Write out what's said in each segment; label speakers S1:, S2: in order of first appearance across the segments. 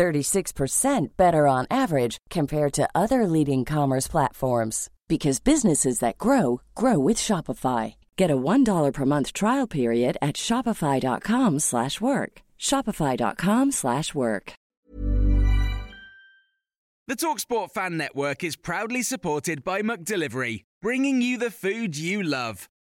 S1: 36% better on average compared to other leading commerce platforms because businesses that grow grow with Shopify. Get a $1 per month trial period at shopify.com/work. shopify.com/work.
S2: The Talksport Fan Network is proudly supported by McDelivery, bringing you the food you love.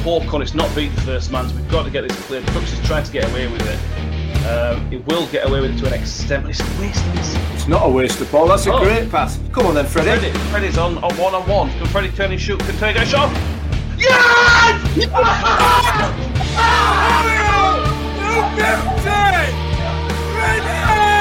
S3: it's Hawkon, it's not beat the first man, so we've got to get this cleared. Crooks is trying to get away with it. Um, it will get away with it to an extent, but it's a waste.
S4: It's not a waste of ball. That's a
S3: Oh.
S4: great pass. Come on then, Freddie.
S3: Freddie, Freddie's on, on one on one. Can Freddie turn and shoot? Can take a shot? Yes! Freddie!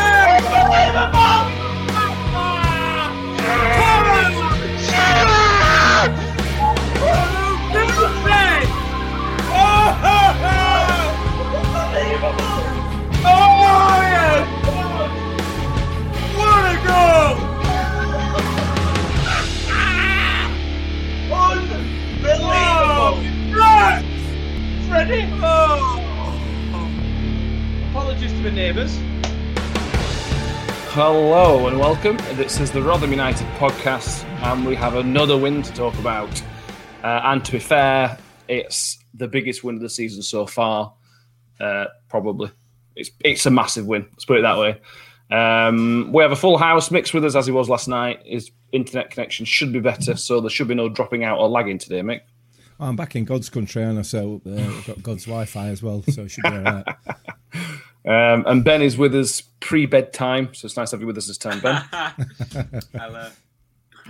S3: Welcome. This is the Rotherham United podcast, and we have another win to talk about. Uh, and to be fair, it's the biggest win of the season so far. Uh, probably, it's it's a massive win. Let's put it that way. Um, we have a full house mixed with us as he was last night. His internet connection should be better, so there should be no dropping out or lagging today, Mick.
S5: I'm back in God's country, and so uh, we've got God's Wi-Fi as well, so it should be all right.
S3: Um, and Ben is with us pre bedtime, so it's nice to have you with us this time, Ben.
S6: Hello.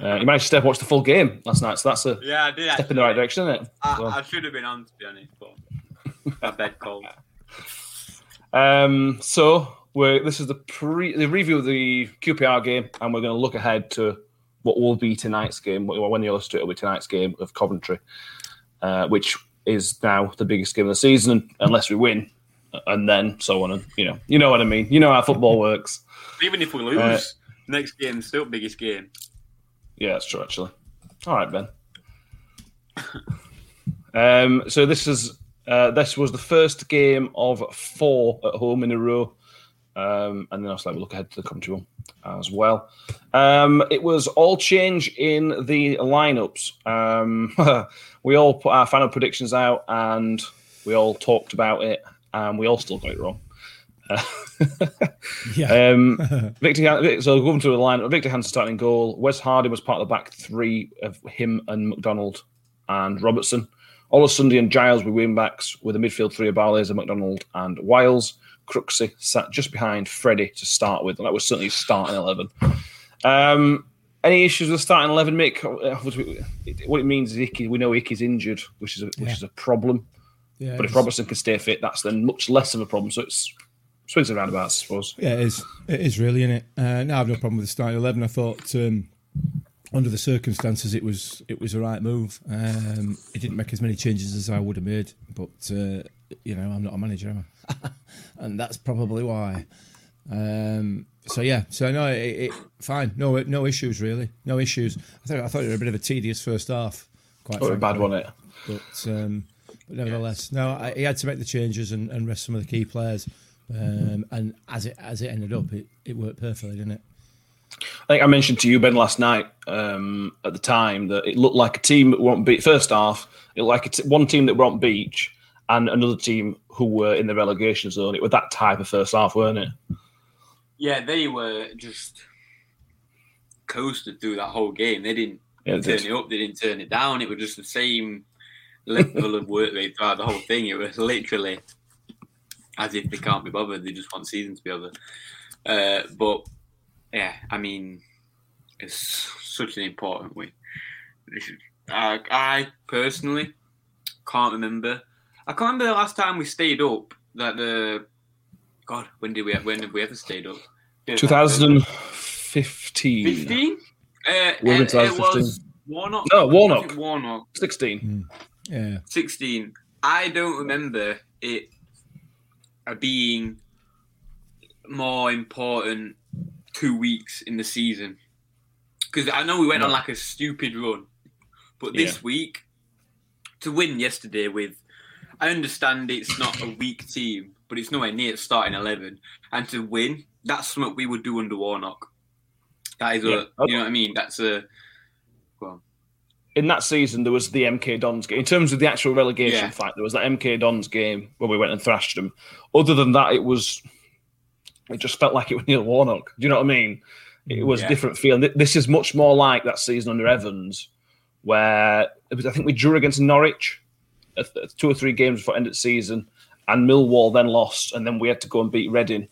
S3: Uh, you managed to stay up and watch the full game last night, so that's a
S6: Yeah, I did.
S3: step in the right direction, isn't it?
S6: I,
S3: So-
S6: I should have been on, to be honest, but my bed cold.
S3: Um, so we're this is the pre the review of the QPR game, and we're going to look ahead to what will be tonight's game. When the illustrator will be tonight's game of Coventry, uh, which is now the biggest game of the season, unless we win, and then so on. And you know, you know what I mean. You know how football works.
S6: Even if we lose,
S3: Uh,
S6: next game still biggest game.
S3: Yeah, that's true. Actually, all right, Ben. um, so this is uh, this was the first game of four at home in a row, um, and then I'll slightly look ahead to the Coventry one as well. Um, it was all change in the lineups. Um, we all put our final predictions out, and we all talked about it, and we all still got it wrong.
S5: Yeah.
S3: Um, Victor, so going to the line, Viktor Johansson starting goal. Wes Harding was part of the back three of him and McDonald and Robertson. Olosunde and Giles were wing backs with a midfield three of Barlaser, McDonald and Wiles. Crooksy sat just behind Freddie to start with, and that was certainly starting eleven. Um, any issues with starting eleven, Mick? What it means is Icky, we know Icky's injured, which is a, which
S5: Yeah.
S3: is a problem.
S5: Yeah,
S3: But if Robertson can stay fit, that's then much less of a problem. So it's swings and roundabouts, I suppose.
S5: Yeah, it is. It is really, is it? Uh, no, I have no problem with the starting eleven. I thought um, under the circumstances, it was it was the right move. Um, it didn't make as many changes as I would have made, but uh, you know, I'm not a manager, am I? and that's probably why. Um, so yeah, so no, it, it, fine, no no issues really, no issues. I thought I thought it was a bit of a tedious first half. Quite
S3: Oh, a bad one, it.
S5: but um, but nevertheless, no, I, he had to make the changes and, and rest some of the key players. Um, and as it as it ended up, it, it worked perfectly, didn't it?
S3: I think I mentioned to you, Ben, last night um, at the time that it looked like a team that won't beat first half. It like a t- one team that won't beach and another team who were in the relegation zone. It was that type of first half, weren't it?
S6: Yeah, they were just coasted through that whole game. They didn't
S3: Yeah, they
S6: turn
S3: did.
S6: it up, they didn't turn it down. It was just the same level of work rate throughout the whole thing. It was literally as if they can't be bothered. They just want season to be over. Uh, but yeah, I mean, it's such an important win. This is- I, I personally can't remember. I can't remember the last time we stayed up. That the God, when did we? When have we ever stayed up?
S3: 2015.
S6: 15? Uh,
S3: it
S6: it, it
S3: 2015?
S6: was Warnock.
S3: No, Warnock.
S6: Was Warnock.
S3: 16.
S5: Yeah.
S6: 16. I don't remember it uh, being more important two weeks in the season. Because I know we went on like a stupid run. But this
S3: Yeah.
S6: week, to win yesterday with, I understand it's not a weak team, but it's nowhere near starting 11. And to win, that's something we would do under Warnock. That is
S3: Yeah.
S6: a, you know what I mean? That's a, well,
S3: In that season, there was the MK Dons game. In terms of the actual relegation
S6: Yeah.
S3: fight, there was that MK Dons game where we went and thrashed them. Other than that, it was. It just felt like it was Neil Warnock. Do you know what I mean? It was a different feeling. This is much more like that season under Evans, where it was. I think we drew against Norwich, two or three games before end of the season, and Millwall then lost, and then we had to go and beat Reading.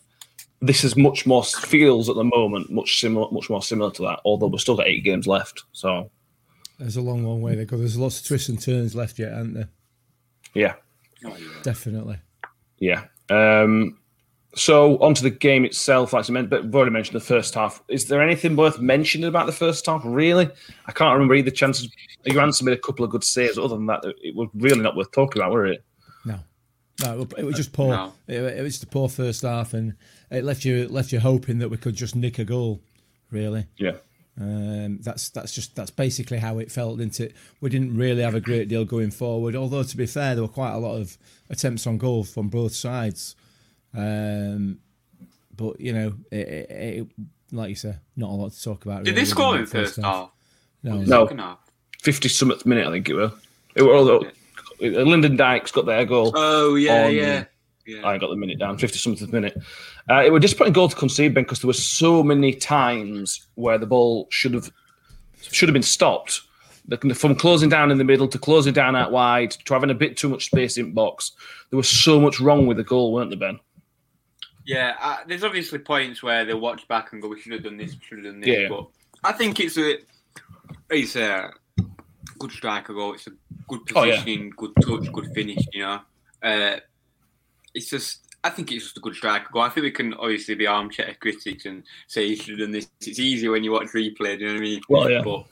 S3: This is much more feels at the moment much similar, much more similar to that. Although we've still got eight games left, so
S5: There's a long, long way to go. There's lots of twists and turns left yet, aren't there?
S3: yeah.
S5: Definitely.
S3: Yeah. Um, so onto the game itself, like I meant, but we've already mentioned the first half. Is there anything worth mentioning about the first half? Really, I can't remember either. Chances your answer made a couple of good saves. Other than that, it was really not worth talking about, were it?
S5: No, no, it was just poor.
S6: No.
S5: It, it was the poor first half, and it left you left you hoping that we could just nick a goal. Really,
S3: Yeah.
S5: Um, that's that's just that's basically how it felt, didn't it? We didn't really have a great deal going forward. Although to be fair, there were quite a lot of attempts on goal from both sides. Um, but you know, it, it, it, like you said, not a lot to talk about.
S6: did
S5: really,
S6: they score in
S5: that
S6: first half?
S5: No,
S3: No.
S6: Second?
S3: Fifty somethth minute, I think it was. It was although Lyndon Dykes got their goal.
S6: Oh yeah,
S3: on-
S6: yeah, yeah.
S3: I got the minute down, 50 something minute. Uh, it was disappointing goal to concede, Ben, because there were so many times where the ball should have should have been stopped. From closing down in the middle to closing down out wide to having a bit too much space in box. There was so much wrong with the goal, weren't there, Ben?
S6: Yeah, uh, there's obviously points where they watch back and go, "We should have done this, we should have done this."
S3: Yeah.
S6: But I think it's a it's a good striker goal. It's a good
S3: Oh, yeah.
S6: positioning, good touch, good finish. You know, uh, it's just. I think it's just a good striker goal. I think we can obviously be armchair critics and say you should have done this. It's easier when you watch replay. Do you know what I mean?
S3: Well, yeah.
S6: But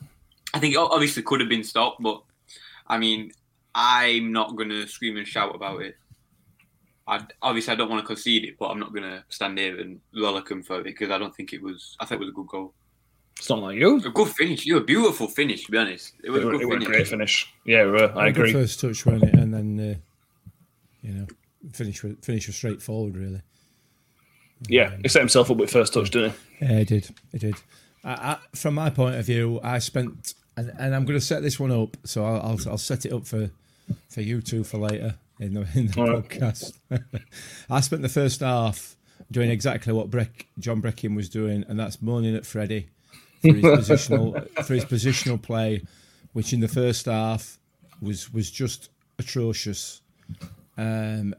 S6: I think it obviously could have been stopped. But I mean, I'm not going to scream and shout about it. I, obviously, I don't want to concede it, but I'm not going to stand here and rollicking for it because I don't think it was. I think it was a good goal.
S3: It's not like you.
S6: A good finish. You a beautiful finish, to be honest. It was
S3: It,
S6: a good
S3: it was a great finish. Yeah, it were, I
S5: Good
S3: agree.
S5: First touch, wasn't it? And then, uh, you know, finish with, finish was straightforward, really.
S3: Yeah, he set himself up with first touch, didn't he?
S5: Yeah, it did. He did. I, I, from my point of view, I spent, and, and I'm going to set this one up, so I'll, I'll, I'll set it up for, for you two for later in the, in the
S3: All right.
S5: podcast. I spent the first half doing exactly what Breck, John Breckin was doing, and that's moaning at Freddie for his positional for his positional play, which in the first half was was just atrocious. Um,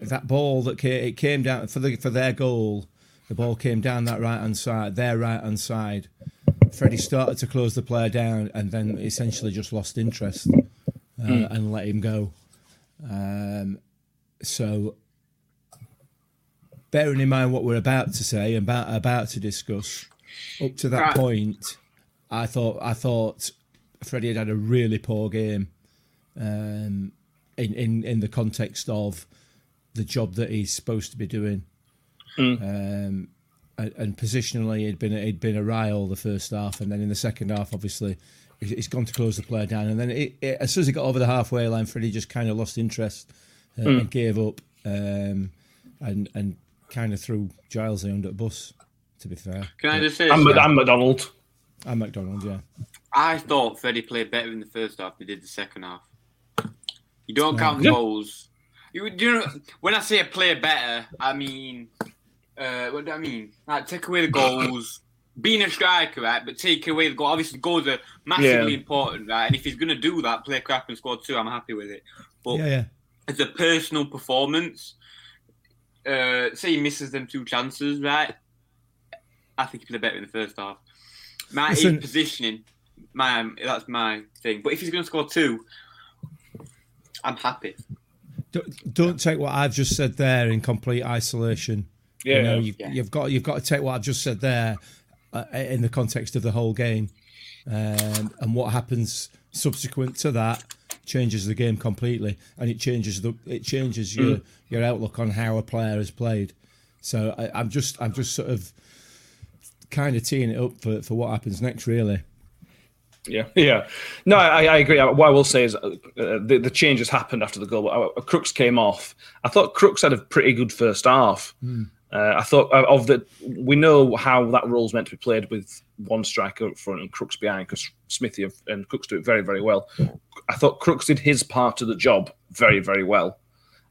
S5: that ball that came, it came down for the for their goal. The ball came down that right hand side, their right hand side. Freddie started to close the player down and then essentially just lost interest uh, and let him go. Um, so, bearing in mind what we're about to say and about about to discuss, up to that
S6: Right.
S5: point, I thought I thought Freddie had had a really poor game. Um, in, in in the context of the job that he's supposed to be doing. Um, and, and positionally, he'd been he'd been awry all the first half, and then in the second half, obviously, he's he's gone to close the player down, and then it, it, as soon as he got over the halfway line, Freddie just kind of lost interest uh, and gave up, um, and and kind of threw Giles under the bus. To be fair,
S6: Can I just say,
S3: And,
S6: this,
S3: and McDonald.
S5: and McDonald, yeah,
S6: I thought Freddie played better in the first half than he did the second half. You don't count
S3: Yeah.
S6: goals. You, you know, when I say play better, I mean, uh, what do I mean? Like, take away the goals, being a striker, right, but take away the goal. Obviously, goals are massively
S3: Yeah.
S6: important, right? And if he's going to do that, play crap and score two, I'm happy with it. But
S5: Yeah, yeah.
S6: as a personal performance, uh, say he misses them two chances, right? I think he played better in the first half. My his
S5: Listen-
S6: positioning, my that's my thing. But if he's going to score two, I'm happy.
S5: Don't, take what I've just said there in complete isolation.
S3: Yeah,
S5: you know, you've,
S6: Yeah.
S5: you've got you've got to take what I've just said there uh, in the context of the whole game, um, and what happens subsequent to that changes the game completely, and it changes the it changes your
S3: Mm.
S5: your outlook on how a player has played. So I, I'm just I'm just sort of kind of teeing it up for, for what happens next, really.
S3: Yeah, yeah. No, I, I agree. What I will say is uh, the, the changes happened after the goal. Uh, Crooks came off. I thought Crooks had a pretty good first half. Uh, I thought uh, of the. We know how that role's meant to be played with one striker up front and Crooks behind because Smithy and- and Crooks do it very, very well. I thought Crooks did his part of the job very, very well.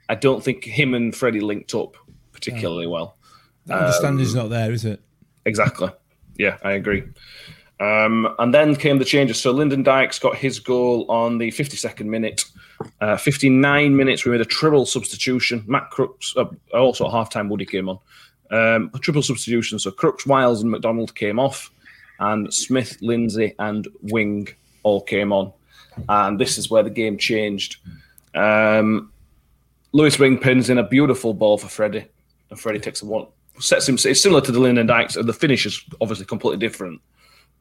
S3: I don't think him and Freddie linked up particularly well.
S5: The understanding's
S3: Um,
S5: not there, is it?
S3: Exactly. Yeah, I agree. Um, and then came the changes. So Lyndon Dykes got his goal on the 52nd minute. Uh, 59 minutes, we made a triple substitution. Matt Crooks, uh, also at half time, Woody came on. Um, a triple substitution. So Crooks, Wiles, and McDonald came off, and Smith, Lindsay, and Wing all came on. And this is where the game changed. Um, Lewis Wing pins in a beautiful ball for Freddie, and Freddie takes a one. Sets him. It's similar to the Lyndon Dykes, and the finish is obviously completely different.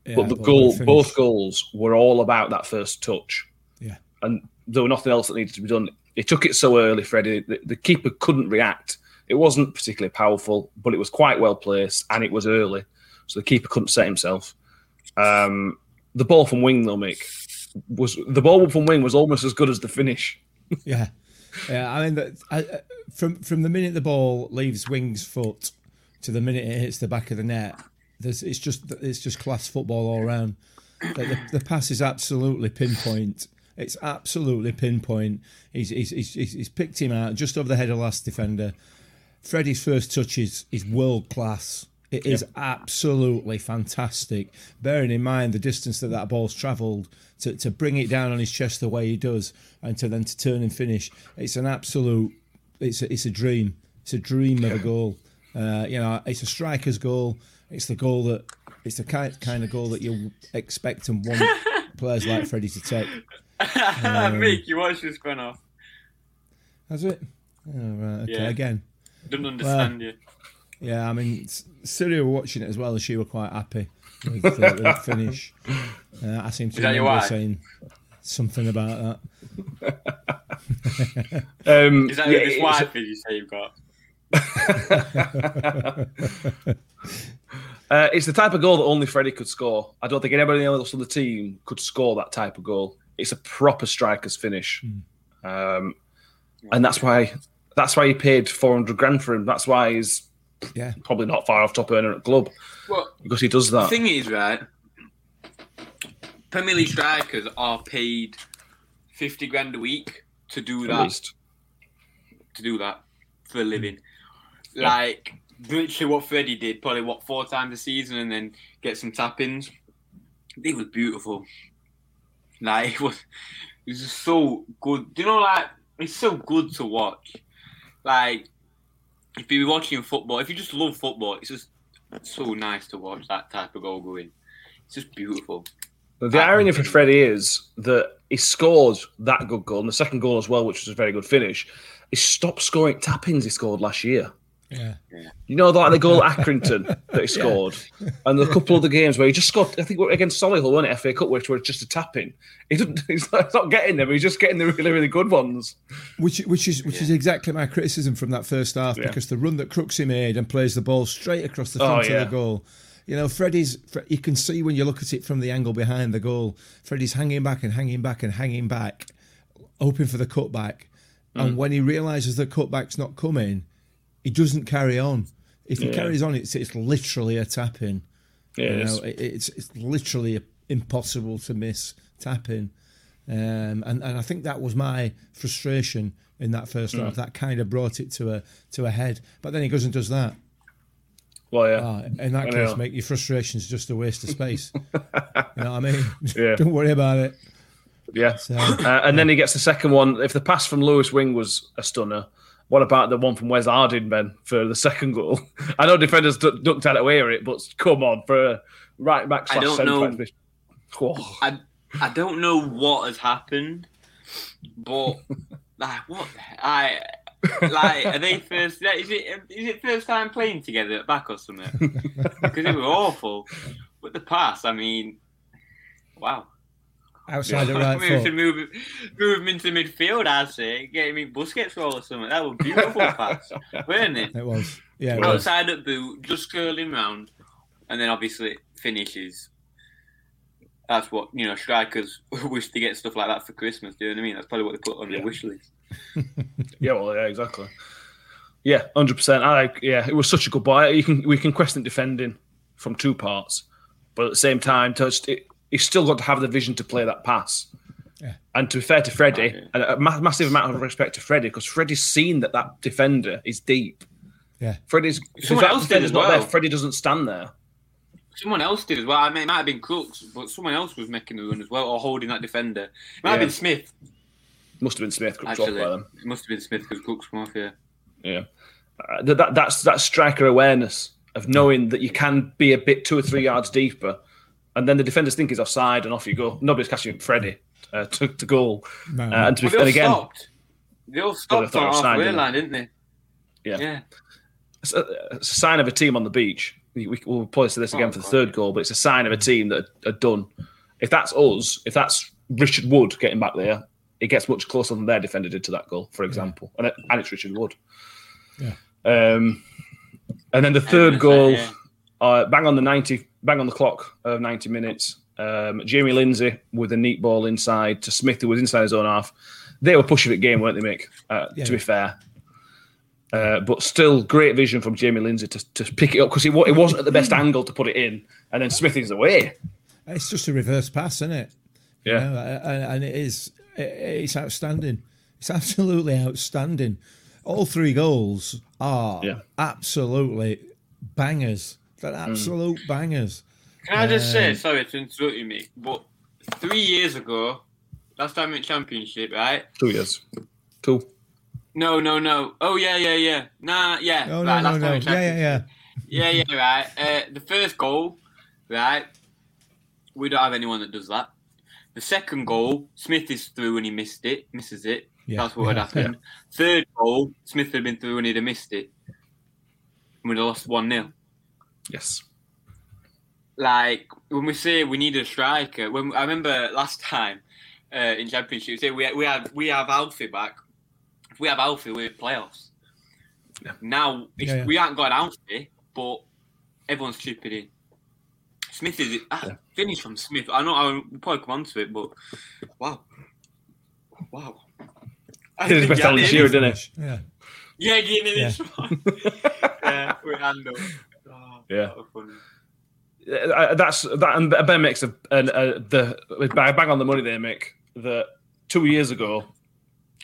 S5: Yeah,
S3: but the goal, both goals were all about that first touch,
S5: Yeah.
S3: and there was nothing else that needed to be done. He took it so early, Freddie. The, the keeper couldn't react. It wasn't particularly powerful, but it was quite well placed, and it was early, so the keeper couldn't set himself. Um, the ball from Wing, though, Mick, was the ball from Wing was almost as good as the finish.
S5: Yeah, yeah. I mean, that, I, I- from from the minute the ball leaves Wing's foot to the minute it hits the back of the net, there's it's just it's just class football all around. The, the, the pass is absolutely pinpoint. It's absolutely pinpoint. He's he's, he's he's picked him out just over the head of last defender. Freddie's first touch is, is world class. It is absolutely fantastic. Bearing in mind the distance that that ball's travelled to, to bring it down on his chest the way he does, and to then to turn and finish, it's an absolute. It's a, it's a dream. It's a dream of a goal. Uh, you know, it's a striker's goal. It's the goal that it's the kind kind of goal that you expect and want players like Freddie to take.
S6: Mick, you watch this going off.
S5: Has it? Oh, right. Okay.
S6: Yeah.
S5: Again,
S6: Don't understand you.
S5: Yeah, I mean, Syria were watching it as well, and she were quite happy with the, with the finish. Uh, I seem to
S6: Is
S5: remember
S6: wife?
S5: saying something about that.
S3: Um,
S6: Is that
S3: yeah,
S6: this wife that you say you've got?
S3: Uh, it's the type of goal that only Freddie could score. I don't think anybody else on the team could score that type of goal. It's a proper striker's finish, um, and that's why that's why he paid four hundred grand for him. That's why he's
S5: Yeah,
S3: probably not far off top earner at club
S6: Well,
S3: because he does that.
S6: the thing is, right? Premier League strikers are paid fifty grand a week to do
S3: at
S6: that.
S3: least.
S6: To do that for a living, like literally what Freddie did, probably what four times a season, and then get some tap-ins. It was beautiful. Like it was, it was just so good. Do you know, like it's so good to watch. Like if you're watching football, if you just love football, it's just so nice to watch that type of goal going. It's just beautiful.
S3: The irony for Freddie is that he scored that good goal and the second goal as well, which was a very good finish. He stopped scoring tap-ins he scored last year.
S5: Yeah,
S3: You know, like the goal at Accrington that he scored, and a couple of the games where he just scored. I think against Solihull, wasn't it? FA Cup, which were just a tap in. He didn't. He's not, he's not getting them. He's just getting the really, really good ones.
S5: which which is which is exactly my criticism from that first half
S3: Yeah.
S5: because the run that Crooksy made and plays the ball straight across the
S3: Oh,
S5: front
S3: yeah.
S5: of the goal. You know, Freddie's, you can see when you look at it from the angle behind the goal. Freddie's hanging back and hanging back and hanging back, hoping for the cutback.
S3: Mm.
S5: And when he realizes the cutback's not coming, he doesn't carry on. If he
S3: Yeah.
S5: carries on, it's it's literally a tap in.
S3: Yeah,
S5: You know, it, it's it's literally impossible to miss tapping, um, and and I think that was my frustration in that first
S3: Mm.
S5: half. That kind of brought it to a to a head. But then he goes and does that.
S3: Well, yeah.
S5: Ah, in that
S3: I
S5: case,
S3: know.
S5: mate, your frustration's just a waste of space. you know what I mean?
S3: Yeah.
S5: Don't worry about it.
S3: Yeah.
S5: So,
S3: Uh, and then he gets the second one. If the pass from Lewis Wing was a stunner, what about the one from Wes Harding, Ben, for the second goal? I know defenders du- ducked out of way of it, but come on, for a right back
S6: I
S3: slash
S6: don't know.
S3: Oh,
S6: I I don't know what has happened, but like what I like are they first? Is it is it first time playing together at back or something? Because it was awful. But the pass, I mean, wow.
S5: Outside the right
S6: Maybe we should
S5: foot.
S6: move move him into midfield. I'd say get him in Busquets role or something. That was a beautiful pass, weren't it?
S5: It was. Yeah, it was.
S6: Outside at boot, just curling round, and then obviously finishes. That's what you know. Strikers wish to get stuff like that for Christmas. Do you know what I mean? That's probably what they put on
S3: Yeah.
S6: their wish list.
S3: yeah, well, yeah, exactly. Yeah, hundred percent. I. Yeah, it was such a good buy. You can we can question defending from two parts, but at the same time, touched it, he's still got to have the vision to play that pass.
S5: Yeah.
S3: And to be fair to Freddie,
S6: Right, yeah.
S3: and a ma- massive amount of respect to Freddie because Freddie's seen that that defender is deep.
S5: Yeah.
S3: Freddie's if
S6: Someone
S3: that
S6: else did as
S3: not there,
S6: well.
S3: Freddie doesn't stand there.
S6: Someone else did as well. I mean, it might have been Crooks, but someone else was making the run as well, or holding that defender. It might have been Smith.
S3: Must have been Smith. Could
S6: Actually,
S3: by them.
S6: it must have been Smith because Crooks come off here.
S3: Yeah, uh, that, that that's that striker awareness of knowing that you can be a bit two or three yards deeper, and then the defenders think he's offside, and off you go. Nobody's catching Freddie uh, to, to goal.
S5: No,
S3: Uh, and to be
S6: Well, they all
S3: again,
S6: stopped. They all stopped
S3: thought it
S6: on
S3: was signed,
S6: halfway
S3: didn't
S6: line, didn't they?
S3: Yeah.
S6: Yeah.
S3: it's a, it's a sign of a team on the beach. We, we- we'll probably say this again
S6: Oh,
S3: for the
S6: God,
S3: third goal, but it's a sign of a team that are done. If that's us, if that's Richard Wood getting back there, it gets much closer than their defender did to that goal, for example. And, it, and it's Richard Wood.
S5: Yeah.
S3: Um, and then the
S6: gonna
S3: third
S6: say,
S3: goal,
S6: yeah.
S3: uh, bang on the ninety, bang on the clock of ninety minutes. Um, Jamie Lindsay with a neat ball inside to Smith, who was inside his own half. They were pushing it game, weren't they, Mick? Uh,
S5: Yeah.
S3: To be fair, uh, but still, great vision from Jamie Lindsay to, to pick it up because it, it wasn't at the best angle to put it in, and then Smith is away.
S5: It's just a reverse pass, isn't it? You
S3: Yeah,
S5: know, and, and it is. It's outstanding. It's absolutely outstanding. All three goals are
S3: Yeah.
S5: absolutely bangers. They're absolute bangers.
S6: Can I just say,
S5: Um,
S6: sorry to interrupt you, mate, but three years ago, last time in championship, right?
S3: two years, two.
S6: No, no, no. Oh yeah, yeah, yeah. Nah, yeah.
S5: Oh
S6: right,
S5: no,
S6: last
S5: no,
S6: time
S5: no. Yeah, yeah, yeah.
S6: yeah, yeah, right. Uh, the first goal, right? We don't have anyone that does that. The second goal, Smith is through and he missed it, misses it.
S5: Yeah,
S6: That's what had
S5: yeah.
S6: Third goal, Smith had been through and he'd have missed it. And we'd have lost 1 0.
S3: Yes,
S6: Like, when we say we need a striker, when I remember last time uh, in Championship, we say we, we, have, we have Alfie back. If we have Alfie, we're in playoffs.
S3: Yeah.
S6: Now, it's,
S5: Yeah, yeah.
S6: we haven't got an Alfie, but everyone's chipping in. Smith is ah, finish from Smith. I know I'll probably come on to it, but wow, wow. I
S3: Did his
S6: think
S3: best
S6: he had
S3: on
S6: it
S3: this year, didn't he?
S5: Yeah.
S6: Yeah, getting in
S5: Yeah.
S6: this one. yeah, with hand up. Oh,
S3: Yeah.
S6: that funny.
S3: Uh, that's that. And Ben makes a, an uh, the bang bang on the money there, Mick. That two years ago,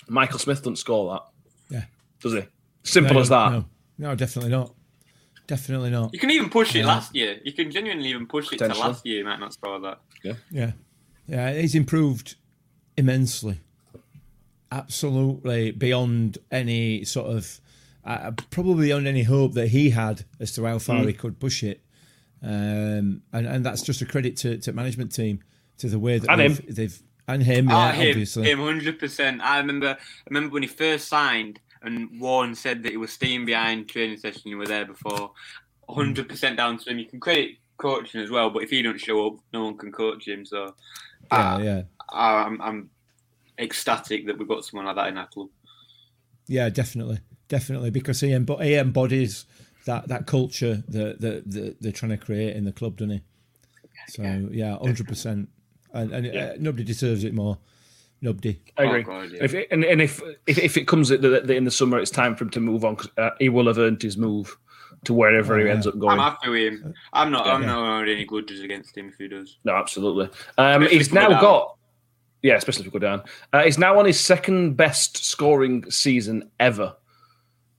S3: Michael Smith doesn't score that.
S5: Yeah.
S3: does he? Simple
S5: No,
S3: as that.
S5: No, no, definitely not. Definitely not.
S6: You can even push it
S5: Yeah.
S6: last year. You can genuinely even push it to last year. You might not score that.
S5: Yeah, yeah, yeah, he's improved immensely, absolutely beyond any sort of, uh, probably beyond any hope that he had as to how far
S3: Mm.
S5: he could push it, um, and and that's just a credit to to management team to the way that
S3: And
S5: they've,
S3: him.
S5: they've and him, yeah,
S6: Ah, him,
S5: obviously,
S6: him, hundred percent. I remember, I remember when he first signed, and Warne said that he was staying behind training session. You were there before, hundred percent down to him. You can credit coaching as well, but if he don't show up, no one can coach him. So,
S5: yeah,
S6: ah,
S5: yeah,
S6: I'm, I'm ecstatic that we've got someone like that in our club.
S5: yeah, definitely, definitely, because he, embo- he embodies that that culture that, that, that they're trying to create in the club, doesn't he? So yeah, hundred percent, and, and uh, nobody deserves it more. Nobody.
S3: I agree.
S6: Oh, God, yeah.
S3: If it, and, and if, if if it comes at the, the, in the summer, it's time for him to move on. 'cause, uh, he will have earned his move to wherever
S5: Oh,
S3: he ends up going.
S6: I'm
S3: going.
S6: happy with him. I'm not. I'm
S5: Yeah.
S6: not holding any grudges against him if he does.
S3: No, absolutely. Um, he's
S6: if we go
S3: now
S6: down.
S3: got, yeah, especially if we go down. Uh, he's now on his second best scoring season ever.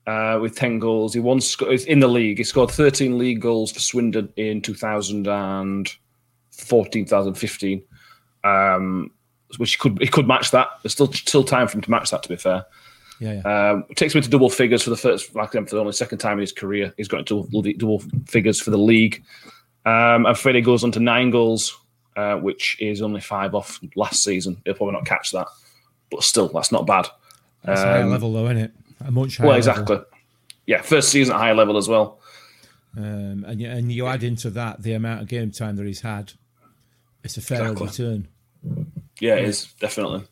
S3: Uh, with 10 goals. He won sc- in the league. He scored 13 league goals for Swindon in 2014, 2015, um, which he could he could match that. There's still still time for him to match that. To be fair,
S5: Yeah, yeah.
S3: um, takes him to double figures for the first, like for the only second time in his career. He's got into double, double figures for the league. Um, and Freddie goes on to nine goals, uh, which is only five off last season. He'll probably not catch that, but still, that's not bad.
S5: That's a high
S3: um,
S5: level, though, isn't it? A much higher
S3: Well,
S5: level.
S3: exactly. Yeah, first season at high level as well.
S5: Um, and you, and you add into that the amount of game time that he's had. It's a fair old
S3: Exactly.
S5: return.
S3: Yeah, it is definitely.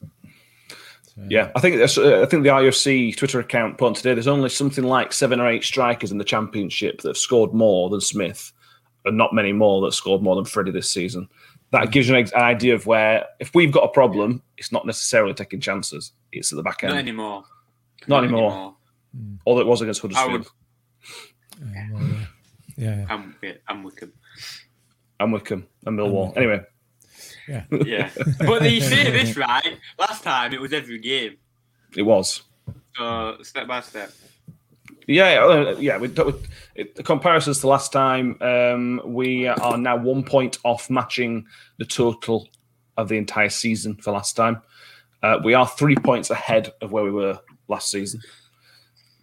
S3: Yeah, I think uh, I think the IOC Twitter account put on today. There's only something like seven or eight strikers in the championship that have scored more than Smith, and not many more that scored more than Freddie this season. That gives you an an idea of where if we've got a problem, it's not necessarily taking chances; it's at the back end.
S6: Not anymore.
S3: Not anymore. All that was against Huddersfield
S6: would.
S5: Well, yeah. yeah, yeah.
S6: I'm, yeah, I'm Wycombe.
S3: and Wycombe and Millwall. Anyway,
S5: yeah.
S6: Yeah, but you say this right. Last time it was every game,
S3: it was.
S6: so step by step.
S3: Yeah, uh, yeah. We, we, it, the comparisons to last time, um, we are now one point off matching the total of the entire season for last time. Uh, we are three points ahead of where we were last season.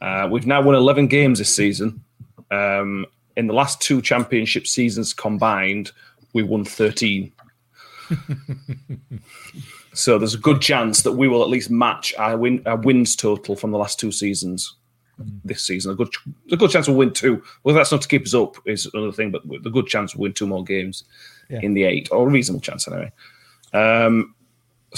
S3: Uh, we've now won 11 games this season. Um, in the last two championship seasons combined, we won 13. so there's a good chance that we will at least match our, win, our wins total from the last two seasons this season. A good, a good chance we'll win two. Well, that's not to keep us up is another thing, but the good chance we'll win two more games
S5: Yeah.
S3: in the eight, or a reasonable chance anyway. Um,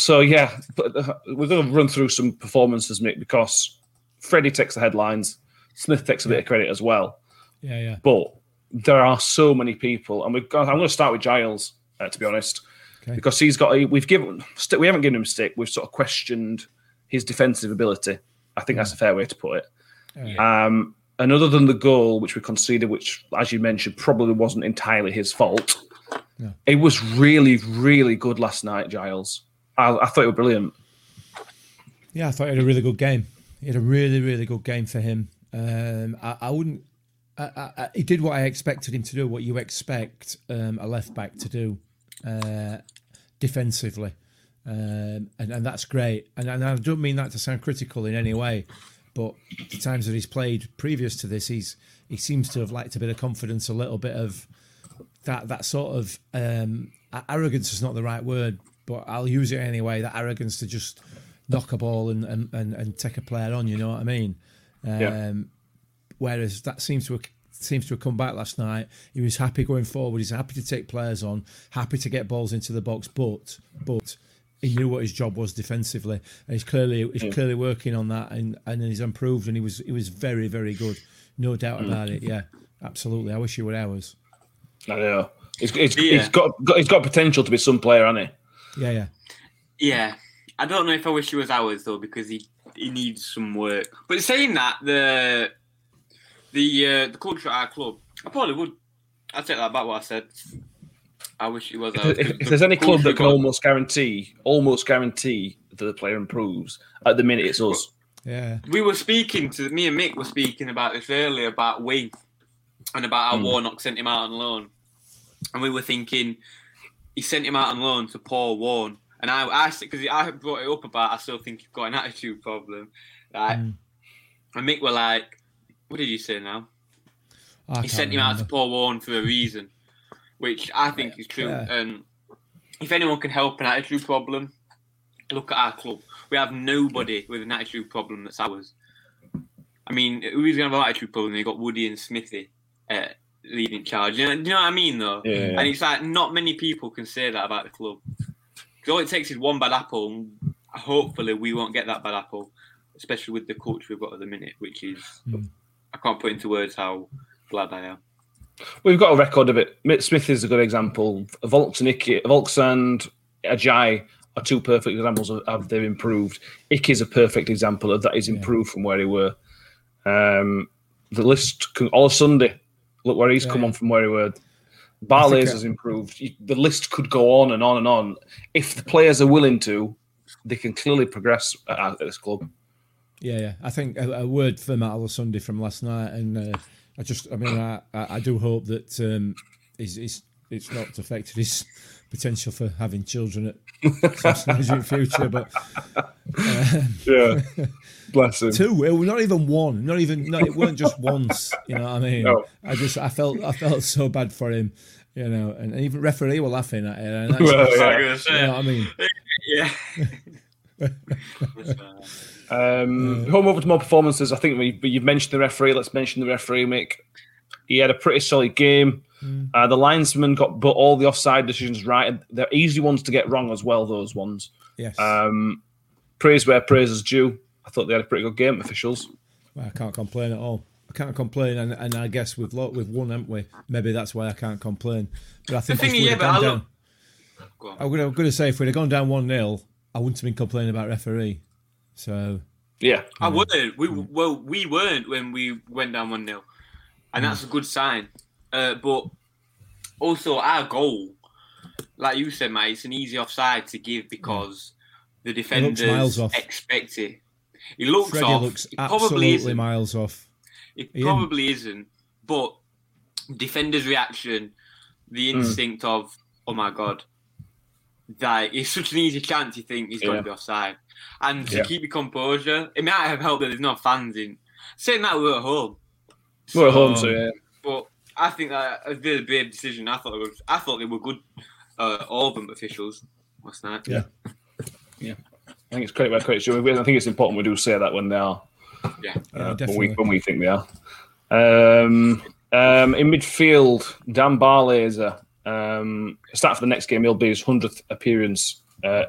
S3: so yeah, but uh, we're going to run through some performances, Mick, because Freddie takes the headlines, Smith takes a bit of credit as well,
S5: Yeah, yeah.
S3: but there are so many people, and we've got, I'm going to start with Giles, uh, to be honest,
S5: Okay.
S3: because he's got. A, we've given. we haven't given him a stick. We've sort of questioned his defensive ability. I think that's a fair way to put it. Um, and other than the goal which we conceded, which, as you mentioned, probably wasn't entirely his fault,
S5: No.
S3: it was really, really good last night, Giles. I, I thought it was brilliant.
S5: Yeah, I thought he had a really good game. He had a really, really good game for him. Um, I, I wouldn't. I, he did what I expected him to do. What you expect um, a left back to do uh, defensively, um, and, and that's great. And, and I don't mean that to sound critical in any way, but the times that he's played previous to this, he's he seems to have lacked a bit of confidence, a little bit of that that sort of um, arrogance is not the right word, but I'll use it anyway. That arrogance to just knock a ball and and, and, and take a player on. You know what I mean? Um,
S3: Yeah.
S5: Whereas that seems to have, seems to have come back last night. He was happy going forward. He's happy to take players on, happy to get balls into the box, but but he knew what his job was defensively, and he's clearly he's clearly working on that, and and he's improved, and he was he was very very good, no doubt about it. Yeah, absolutely. I wish he were ours.
S3: I don't know. He's, he's,
S6: Yeah.
S3: he's got, got he's got potential to be some player, hasn't he?
S5: Yeah, yeah.
S6: Yeah, I don't know if I wish he was ours though because he he needs some work. But saying that, the the uh, the culture at our club, I probably would. I take that back. What I said. I wish he was ours.
S3: If, if there's any club that can almost guarantee, almost guarantee that the player improves, at the minute it's us.
S5: Yeah,
S6: we were speaking to me and Mick were speaking about this earlier about Wing and about how
S3: Hmm.
S6: Warnock sent him out on loan, and we were thinking he sent him out on loan to Paul Warne, and I I because I brought it up about I still think you've got an attitude problem, right?
S5: Mm.
S6: And Mick were like, "What did you say now?"
S5: I
S6: he sent him out to. Paul Warne for a reason, which I think is true.
S5: Yeah.
S6: And if anyone can help an attitude problem, look at our club. We have nobody with an attitude problem that's ours. I mean, who's going to have an attitude problem? You got Woody and Smithy uh, leading charge. You know, do you know what I mean, though?
S3: Yeah, yeah.
S6: And it's like not many people can say that about the club. 'Cause all it takes is one bad apple, and hopefully we won't get that bad apple, especially with the culture we've got at the minute, which is I can't put into words how glad I am.
S3: We've got a record of it. Mitt Smith is a good example. Vaulks and Icky, Vaulks and Ajay are two perfect examples of, of they've improved. Icky's a perfect example of that. He's improved from where he were. Um, the list can all Sunday. Look where he's come on from where he were. Barley's has improved. The list could go on and on and on. If the players are willing to, they can clearly progress at, this club.
S5: Yeah, yeah. I think a, a word for Matt Sunday from last night, and uh, I just, I mean, I, I, do hope that um, he's, he's, it's not affected his potential for having children at some stage in the future. But
S3: Yeah. Bless him.
S5: two, it was not even one, not even, no, it weren't just once. You know what I mean?
S3: No.
S5: I just, I felt, I felt so bad for him. You know, and even referee were laughing at it. And
S3: Well, yeah.
S5: you know what I mean?
S6: yeah.
S3: Um, Home over to more performances. I think we, but you've mentioned the referee. Let's mention the referee, Mick. He had a pretty solid game. Uh, the linesman got but all the offside decisions right. They're easy ones to get wrong as well. Those ones.
S5: Yes.
S3: Um, praise where praise is due. I thought they had a pretty good game. Officials.
S5: Well, I can't complain at all. I can't complain, and, and I guess we've lo- we've won, haven't we? Maybe that's why I can't complain. But I think
S6: thing
S5: if
S6: is,
S5: we'd
S6: yeah,
S5: have
S6: but
S5: gone
S6: I
S5: down,
S6: look-
S5: I'm going, to, I'm going to say if we'd have gone down one 0 I wouldn't have been complaining about referee. So
S3: Yeah.
S6: I wouldn't. We well, we weren't when we went down one 0 and that's a good sign. Uh, but also our goal, like you said, mate, it's an easy offside to give because the defenders
S5: miles off.
S6: expect it. He looks
S5: Freddie
S6: off.
S5: looks
S6: It probably
S5: absolutely
S6: isn't.
S5: miles off.
S6: It probably isn't. But defenders' reaction, the
S3: Hmm.
S6: instinct of, oh my god, that it's such an easy chance. You think he's going to be offside, and to
S3: Yeah.
S6: keep your composure, it might have helped that there's no fans in. Saying that we're at home,
S3: We're at home, so yeah.
S6: but I think that a really brave decision. I thought it was. I thought they were good. Uh, all of them officials last night. Yeah.
S5: yeah.
S3: I think it's credit where credit's due. I think it's important we do say that when they are,
S6: Yeah.
S5: Yeah,
S3: uh, when, we, when we think they are. Um, um, in midfield, Dan Barlaser. Um, start for the next game. He'll be his hundredth appearance uh,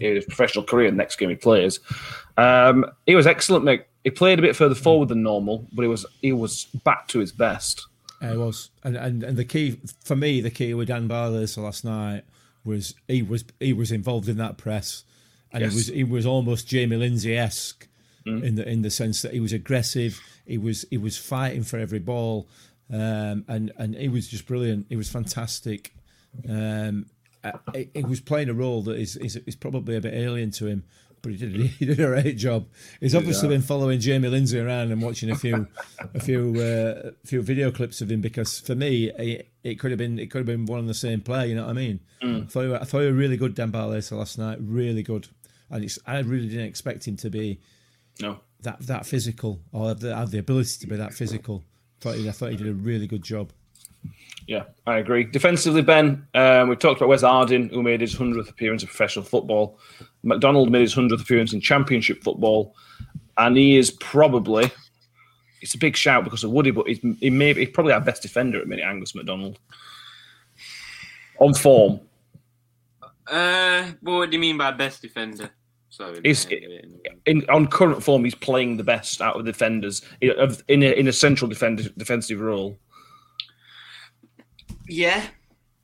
S3: in his professional career. Next game he plays. Um, he was excellent, mate. He played a bit further forward than normal, but he was he was back to his best.
S5: It was, and, and and the key for me, the key with Dan Barlaser last night was he was he was involved in that press, and
S3: Yes.
S5: he was he was almost Jamie Lindsay esque in the in the sense that he was aggressive, he was he was fighting for every ball, um, and and he was just brilliant. He was fantastic. Um, uh, was playing a role that is, is is probably a bit alien to him. But he did he did a great job. He's obviously been following Jamie Lindsay around and watching a few a few uh, few video clips of him because for me it, it could have been it could have been one and the same play. You know what I mean? I thought he, were- I thought he really good, Dan Barlaser last night. Really good, and it's, I really didn't expect him to be
S3: No,
S5: that that physical or have the, have the ability to be that physical. Thought he, I thought he did a really good job.
S3: Yeah, I agree. Defensively, Ben, um, we've talked about Wes Harding, who made his 100th appearance in professional football. McDonald made his 100th appearance in championship football. And he is probably, it's a big shout because of Woody, but he's, he may, he's probably our best defender at minute, Angus MacDonald. On form.
S6: Uh, but what do you mean by best defender? Sorry.
S3: Is-
S6: mate.
S3: In, on current form, he's playing the best out of the defenders in, a, in a central defend, defensive role.
S6: Yeah,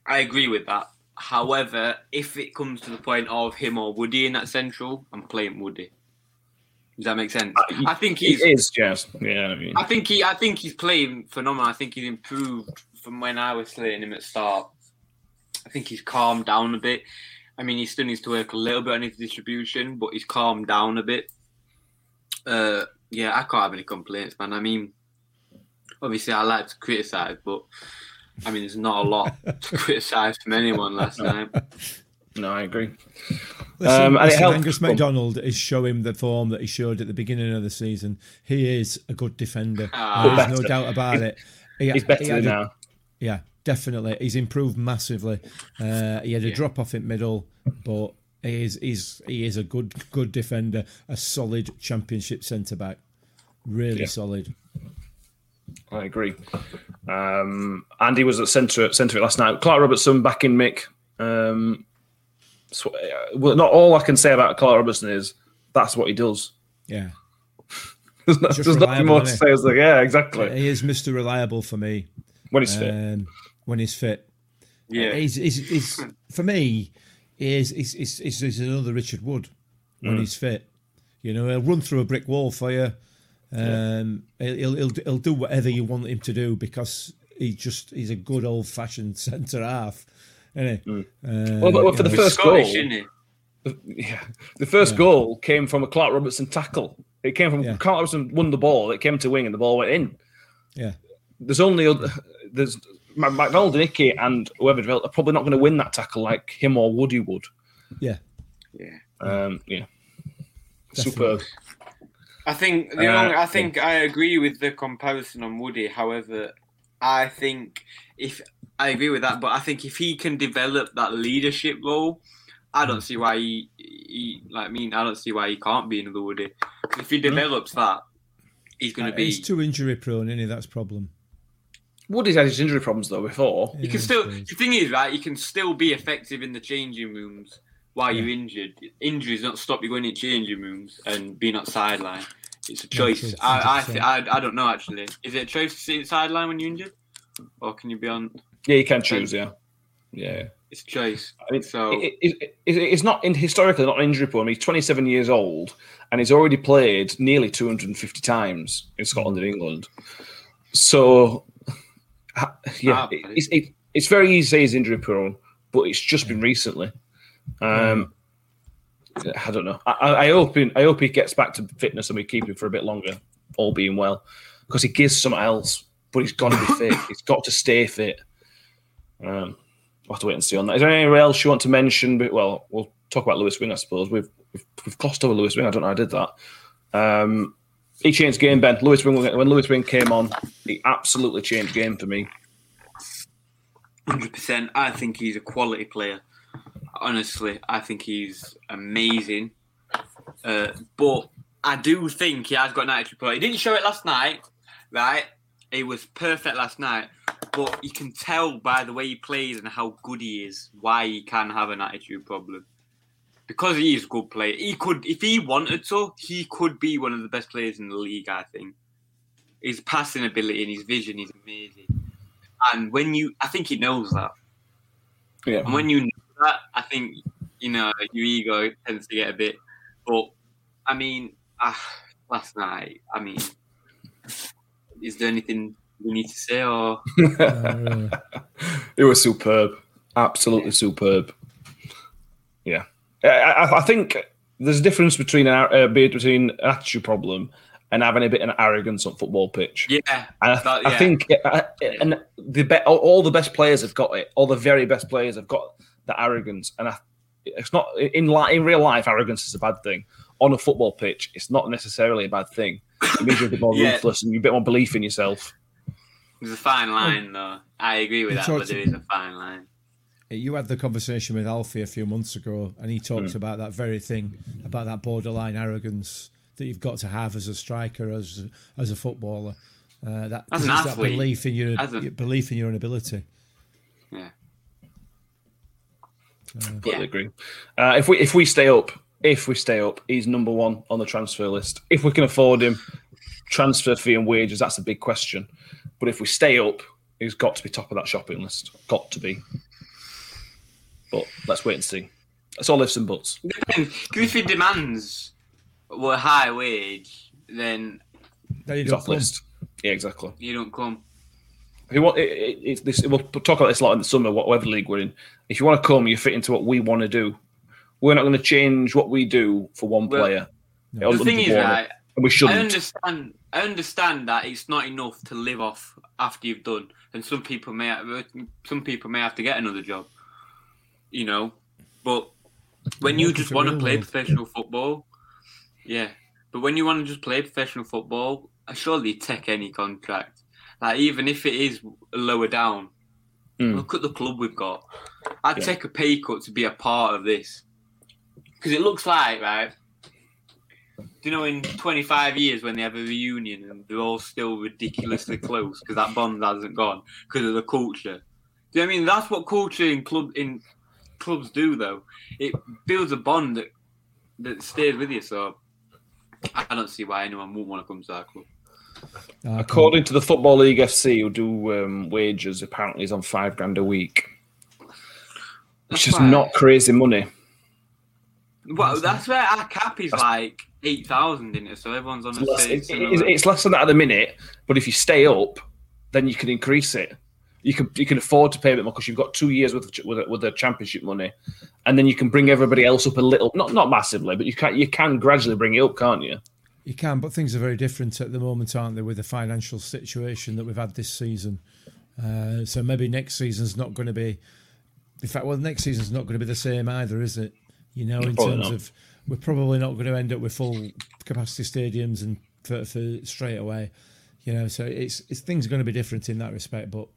S6: I agree with that. However, if it comes to the point of him or Woody in that central, I'm playing Woody. Does that make sense? Uh, I think he's.
S3: It is, yes. Yeah, I mean.
S6: I think he. I think he's playing phenomenal. I think he's improved from when I was slating him at start. I think he's calmed down a bit. I mean, he still needs to work a little bit on his distribution, but he's calmed down a bit. Uh, yeah, I can't have any complaints, man. I mean, obviously, I like to criticize, but I mean, there's not a lot to criticize from anyone last night.
S3: No, I agree.
S5: Listen,
S3: Um, and it
S5: listen,
S3: helped-
S5: Angus MacDonald is showing the form that he showed at the beginning of the season. He is a good defender.
S6: Ah.
S5: There's no doubt about
S3: He's-
S5: it. He-
S3: He's better
S5: he had
S3: than
S5: a-
S3: now.
S5: Yeah, definitely. He's improved massively. Uh, he had a drop off in middle, but he is he's, he is a good good defender, a solid championship centre back. Really
S3: Yeah.
S5: solid.
S3: I agree. Um, Andy was at centre centre it last night. Clark Robertson back in Mick. Um, so, uh, well, not all I can say about Clark Robertson is that's what he does.
S5: Yeah.
S3: There's, no-
S5: Just
S3: there's nothing more to say. It's like, yeah, exactly.
S5: He is Mr. Reliable for me
S3: when he's fit.
S5: Um, when he's fit.
S6: Yeah,
S5: He's, he's, he's, for me, he is he's, he's, he's, he's another Richard Wood when
S3: Mm.
S5: he's fit. You know, he'll run through a brick wall for you. Um, he'll, he'll he'll do whatever you want him to do because he just he's a good old fashioned centre half, isn't he? Uh,
S3: Mm. Well, but- well, for the
S5: know,
S3: first
S6: Scottish,
S3: goal-
S6: isn't he?
S3: Yeah, the first goal came from a Clark Robertson tackle It came from
S5: Yeah.
S3: Clark Robertson won the ball. It came to wing and the ball went in.
S5: Yeah.
S3: There's only other, there's Ma- McDonald, Nicky, and whoever developed are probably not going to win that tackle like him or Woody would.
S5: Yeah.
S6: Yeah.
S3: Um, yeah,
S5: Definitely.
S3: superb.
S6: I think the
S3: Uh,
S6: only, I think I agree with the comparison on Woody. However, I think if I agree with that, but I think if he can develop that leadership role, I don't see why he, he like I mean I don't see why he can't be another Woody. If he develops that, he's going to
S5: Uh,
S6: be.
S5: He's too injury prone, isn't he? That's problem.
S3: Woody's had his injury problems though before.
S6: You can still. The thing is, right? You can still be effective in the changing rooms while
S5: Yeah.
S6: you're injured. Injuries don't stop you going in changing rooms and being on sideline. It's a
S5: Yeah,
S6: choice.
S5: true,
S6: I, I, I, I don't know actually. Is it a choice to sit sideline when you're injured, or can you be on?
S3: Yeah, you can choose. Yeah, yeah.
S6: It's a choice.
S3: I mean,
S6: So
S3: it, it, it, it's not in historically not an injury prone. He's 27 years old and he's already played nearly 250 times in Scotland and England. So, ha- yeah,
S6: Ah,
S3: it's, it, it's very easy to say he's injury prone, but it's just been recently. Um, I don't know. I, I hope he, I hope he gets back to fitness and we keep him for a bit longer, all being well, because he gives something else. But he's got to be fit. He's got to stay fit. Um, we'll have to wait and see on that. Is there anything else you want to mention? But well, we'll talk about Lewis Wing, I suppose. We've we've, we've glossed over Lewis Wing. I don't know. how I did that. Um, he changed game, Ben. Lewis Wing when Lewis Wing came on, he absolutely changed game for me.
S6: hundred percent. I think he's a quality player. Honestly, I think he's amazing. Uh, but I do think he has got an attitude problem. He didn't show it last night, right? He was perfect last night, but you can tell by the way he plays and how good he is why he can have an attitude problem. Because he is a good player, he could, if he wanted to, he could be one of the best players in the league. I think his passing ability and his vision is amazing. And when you, I think he knows that.
S3: Yeah,
S6: And when you know that, I think you know your ego tends to get a bit. But I mean, ah, last night. I mean, is there anything we need to say? Or
S5: Uh,
S3: it was superb, absolutely superb. Yeah, I, I, I think there's a difference between an uh, between an attitude problem and having a bit of arrogance on football pitch.
S6: yeah,
S3: And I,
S6: That-
S3: I think, uh, and the be- all, all the best players have got it. All the very best players have got the arrogance, and I, it's not in li- in real life. Arrogance is a bad thing. On a football pitch, it's not necessarily a bad thing. It means you're a bit more
S6: Yeah.
S3: ruthless and you're a bit more belief in yourself.
S6: there's a fine line, though. I agree with
S5: He
S6: that, but
S5: talks-
S6: there is a fine line.
S5: You had the conversation with Alfie a few months ago, and he talked about that very thing, about that borderline arrogance that you've got to have as a striker, as as a footballer. Uh, that,
S6: As an
S5: it's that belief in your,
S6: As a-
S5: your belief in your own ability.
S6: Yeah.
S3: Completely
S6: Yeah.
S3: agree. Uh, if we if we stay up, if we stay up, he's number one on the transfer list. If we can afford him, transfer fee and wages, that's a big question. But if we stay up, he's got to be top of that shopping list. Got to be. But let's wait and see. That's all ifs and buts.
S6: Depends. 'Cause if he demands were high wage, then
S5: Then you
S3: He's off
S5: come.
S3: list. Yeah, exactly.
S6: you don't come.
S3: If you want, it, it, it's this, we'll talk about this a lot in the summer, whatever league we're in. If you want to come, you fit into what we want to do. We're not going to change what we do for one
S6: Well,
S3: player.
S5: No.
S6: The thing is, right,
S3: and we
S6: I
S3: shouldn't.
S6: understand. I understand that it's not enough to live off after you've done, and some people may some people may have to get another job. You know, but when you just want to play
S5: world.
S6: professional football, yeah. But when you want to just play professional football, I surely take any contract. Like even if it is lower down,
S3: Mm.
S6: look at the club we've got. I'd
S3: Yeah.
S6: take a pay cut to be a part of this because it looks like right. Do you know in 25 years when they have a reunion and they're all still ridiculously close because that bond hasn't gone because of the culture? Do you know what I mean? That's what culture in club in clubs do though. It builds a bond that that stays with you. So I don't see why anyone wouldn't want to come to our club.
S5: I
S3: According to the Football League FC, who do um, wages, apparently is on five grand a week, which
S6: That's
S3: is
S6: why-
S3: not crazy money.
S6: Well, that's where our cap is like eight thousand in it, so everyone's on
S3: It's
S6: the
S3: less,
S6: same.
S3: it- it- it's less than that at the minute, but if you stay up, then you can increase it. You can you can afford to pay a bit more because you've got two years with the, with, with the championship money, and then you can bring everybody else up a little, not not massively, but you can you can gradually bring it up, can't you?
S5: You can, but things are very different at the moment, aren't they, with the financial situation that we've had this season? Uh, so maybe next season's not going to be. In fact, well, next season's not going to be the same either, is it? You know, in
S3: Probably
S5: terms
S3: not.
S5: of we're probably not going to end up with full capacity stadiums and for, for straight away. You know, so it's it's things are going to be different in that respect, but.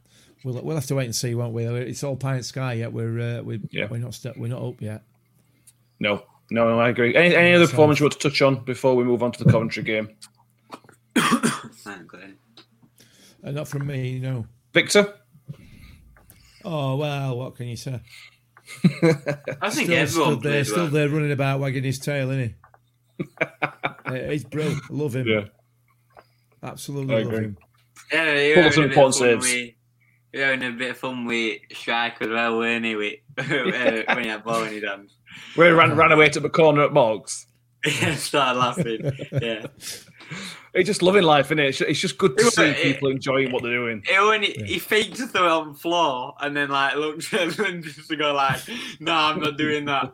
S5: We'll, we'll have to wait and see, won't we? It's all pie in the sky yet. We're uh, we're,
S3: Yeah.
S5: we're not st- we're not up yet.
S3: No, no, no, I agree. Any, any other performance you want to touch on before we move on to the Coventry game?
S5: Uh, not from me, no.
S3: Viktor?
S5: Oh well, what can you say?
S6: I think
S5: Still
S6: everyone
S5: stood there,
S6: played
S5: still there, running about, wagging his tail, isn't he? uh, he's brilliant. I love him. Absolutely
S3: I
S5: love
S3: agree.
S5: him.
S6: Yeah, he
S3: Pull
S6: was
S3: some
S6: having a bit of
S3: important
S6: fun
S3: saves.
S6: with. He was having a bit of fun with Strike as well, weren't he? With, uh, when he had ball in his hands.
S3: Where he ran, ran away to the corner at Moggs.
S6: Yeah, started laughing. Yeah.
S3: It's just loving life, isn't it? It's, it's just good to
S6: It-
S3: see
S6: it-
S3: people enjoying what they're doing.
S6: He, only, he faked to throw it on the floor and then like looked at him and just to go like, no, I'm not doing that.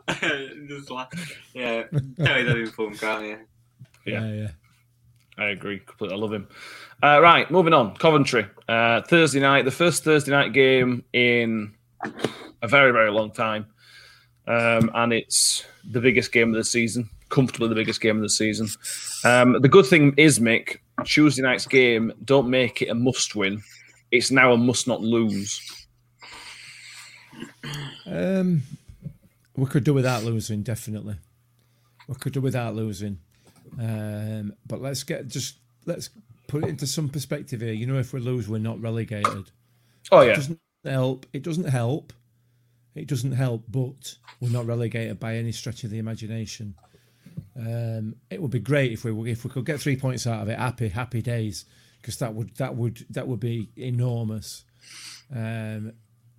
S6: just like, yeah, tell he's having fun, can't you?
S3: Yeah.
S5: Yeah, yeah.
S3: I agree completely. I love him. Uh, right, moving on. Coventry. Uh, Thursday night, the first Thursday night game in a very, very long time. Um, and it's the biggest game of the season, comfortably the biggest game of the season. Um, the good thing is, Mick, Tuesday night's game, don't make it a must win. It's now a must not lose.
S5: Um, we could do without losing, definitely. We could do without losing. Um, but let's get just let's put it into some perspective here. You know, if we lose, we're not relegated.
S3: Oh, yeah.
S5: It doesn't help. It doesn't help. It doesn't help, but we're not relegated by any stretch of the imagination. Um, it would be great if we if we could get three points out of it. Happy, happy days, because that would that would that would be enormous. Um,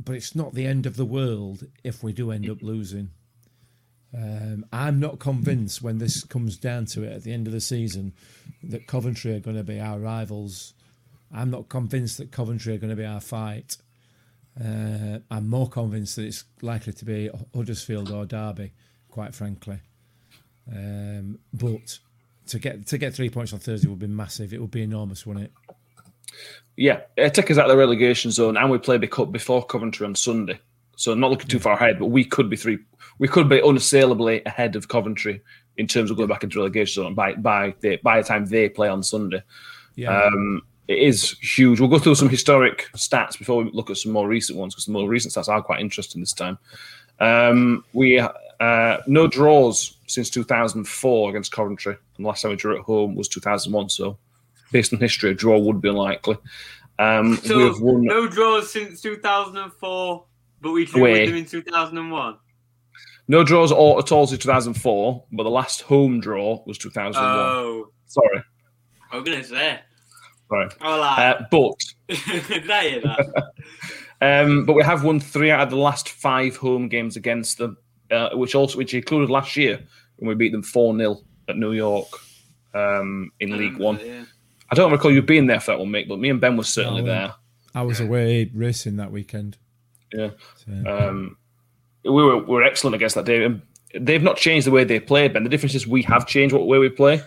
S5: but it's not the end of the world if we do end up losing. Um, I'm not convinced when this comes down to it at the end of the season that Coventry are going to be our rivals. I'm not convinced that Coventry are going to be our fight. Uh, I'm more convinced that it's likely to be Huddersfield or Derby, quite frankly. Um, but to get to get three points on Thursday would be massive. It would be enormous, wouldn't it?
S3: Yeah, it take us out of the relegation zone, and we play the cup before Coventry on Sunday. So not looking too far ahead, but we could be three. We could be unassailably ahead of Coventry in terms of going back into relegation zone by by the by the time they play on Sunday.
S5: Yeah.
S3: Um, it is huge. We'll go through some historic stats before we look at some more recent ones because the more recent stats are quite interesting this time. Um, we uh, no draws since 2004 against Coventry, and the last time we drew at home was 2001. So, based on history, a draw would be unlikely. Um,
S6: So
S3: we've won
S6: no draws since 2004, but we drew
S3: Away.
S6: with them in 2001.
S3: no draws all, at all since 2004, but the last home draw was 2001.
S6: Oh,
S3: Sorry,
S6: I was gonna say.
S3: sorry.
S6: Oh, like,
S3: Uh, but
S6: did I hear that?
S3: Um, but we have won three out of the last five home games against them, uh, which also which included last year when we beat them four 0 at New York um, in League One.
S6: Yeah.
S3: I don't recall you being there for that one, mate, but me and Ben were certainly
S5: No,
S3: there.
S5: I was away racing that weekend.
S3: Yeah,
S5: So,
S3: um, we were we were excellent against that day. And They've not changed the way they play, Ben. The difference is we have changed what way we play.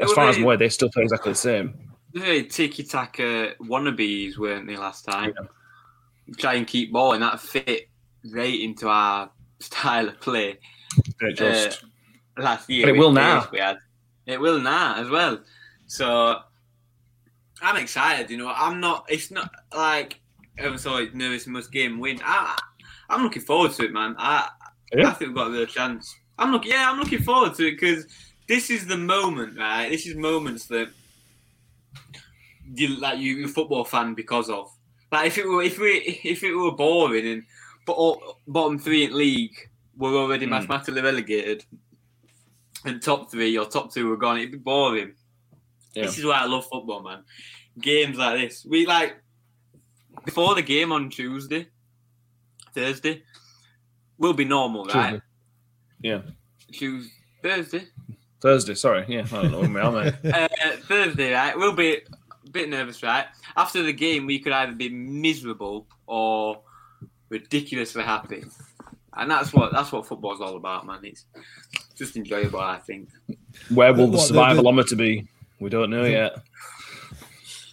S3: As far as
S6: they-
S3: I'm aware, they still play exactly the same.
S6: Very tiki taka wannabes, weren't they, last time? Try and keep ball, and that fit right into our style of play
S3: It just
S6: last year.
S3: But it will
S6: the
S3: now.
S6: We had. It will now as well. So I'm excited. You know, I'm not. It's not like I'm sorry, nervous must game win. I, I'm looking forward to it, man. I
S3: Yeah.
S6: I think we've got a real chance. I'm looking. Yeah, I'm looking forward to it because this is the moment, right? This is moments that you like you, you football fan because of. Like if it were if we if it were boring and but all, bottom three in league were already
S3: Hmm.
S6: mathematically relegated, and top three or top two were gone, it'd be boring.
S3: Yeah.
S6: This is why I love football, man. Games like this, we like before the game on Tuesday, Thursday, will be normal, right?
S3: Tuesday. Yeah.
S6: Tuesday, Thursday,
S3: Thursday. Sorry, yeah, I don't know where we are, mate.
S6: uh, Thursday, right? We'll be a bit nervous, right? After the game, we could either be miserable or ridiculously happy. and that's what that's what football's all about, man. It's just enjoyable, I think.
S3: Where will the
S5: What, the- the-
S3: survivalometer be? We don't know yet.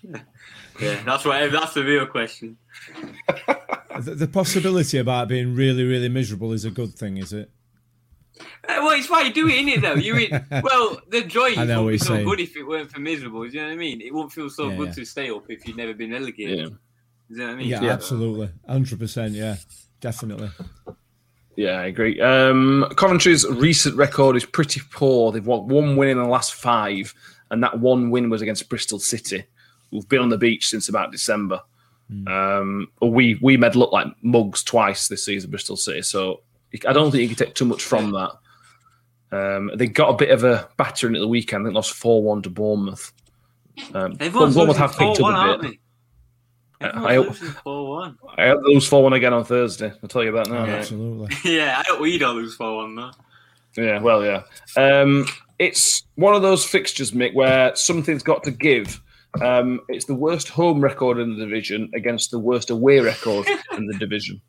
S6: Yeah, that's what that's the real question.
S5: The, the possibility about being really, really miserable is a good thing, is it?
S6: Uh, well, it's why you do it, isn't it? Though you, in, well, the joy
S5: I know
S6: wouldn't be so
S5: saying.
S6: good if it weren't for miserable. Do you know what I mean? It won't feel so
S5: Yeah,
S6: good
S5: yeah.
S6: to stay up if you've never been relegated.
S3: Yeah.
S6: Do you know what I mean?
S5: Yeah, absolutely, hundred percent. Yeah, definitely.
S3: Yeah, I agree. Um, Coventry's recent record is pretty poor. They've won one win in the last five, and that one win was against Bristol City, who've been on the beach since about December. Um, we we made look like mugs twice this season, Bristol City. So I don't think you can take too much from that. Um, they got a bit of a battering at the weekend. They lost four one to Bournemouth. Um,
S6: Everyone's
S3: Bournemouth have picked
S6: four one,
S3: up a
S6: aren't
S3: bit.
S6: they?
S3: I
S6: Everyone's
S3: hope-
S6: four one.
S3: I hope they lose four one again on Thursday. I'll tell you about that now. mate.
S5: Absolutely.
S6: yeah, I hope we don't lose four one though.
S3: Yeah, well, yeah. Um, it's one of those fixtures, Mick, where something's got to give. Um, it's the worst home record in the division against the worst away record in the division.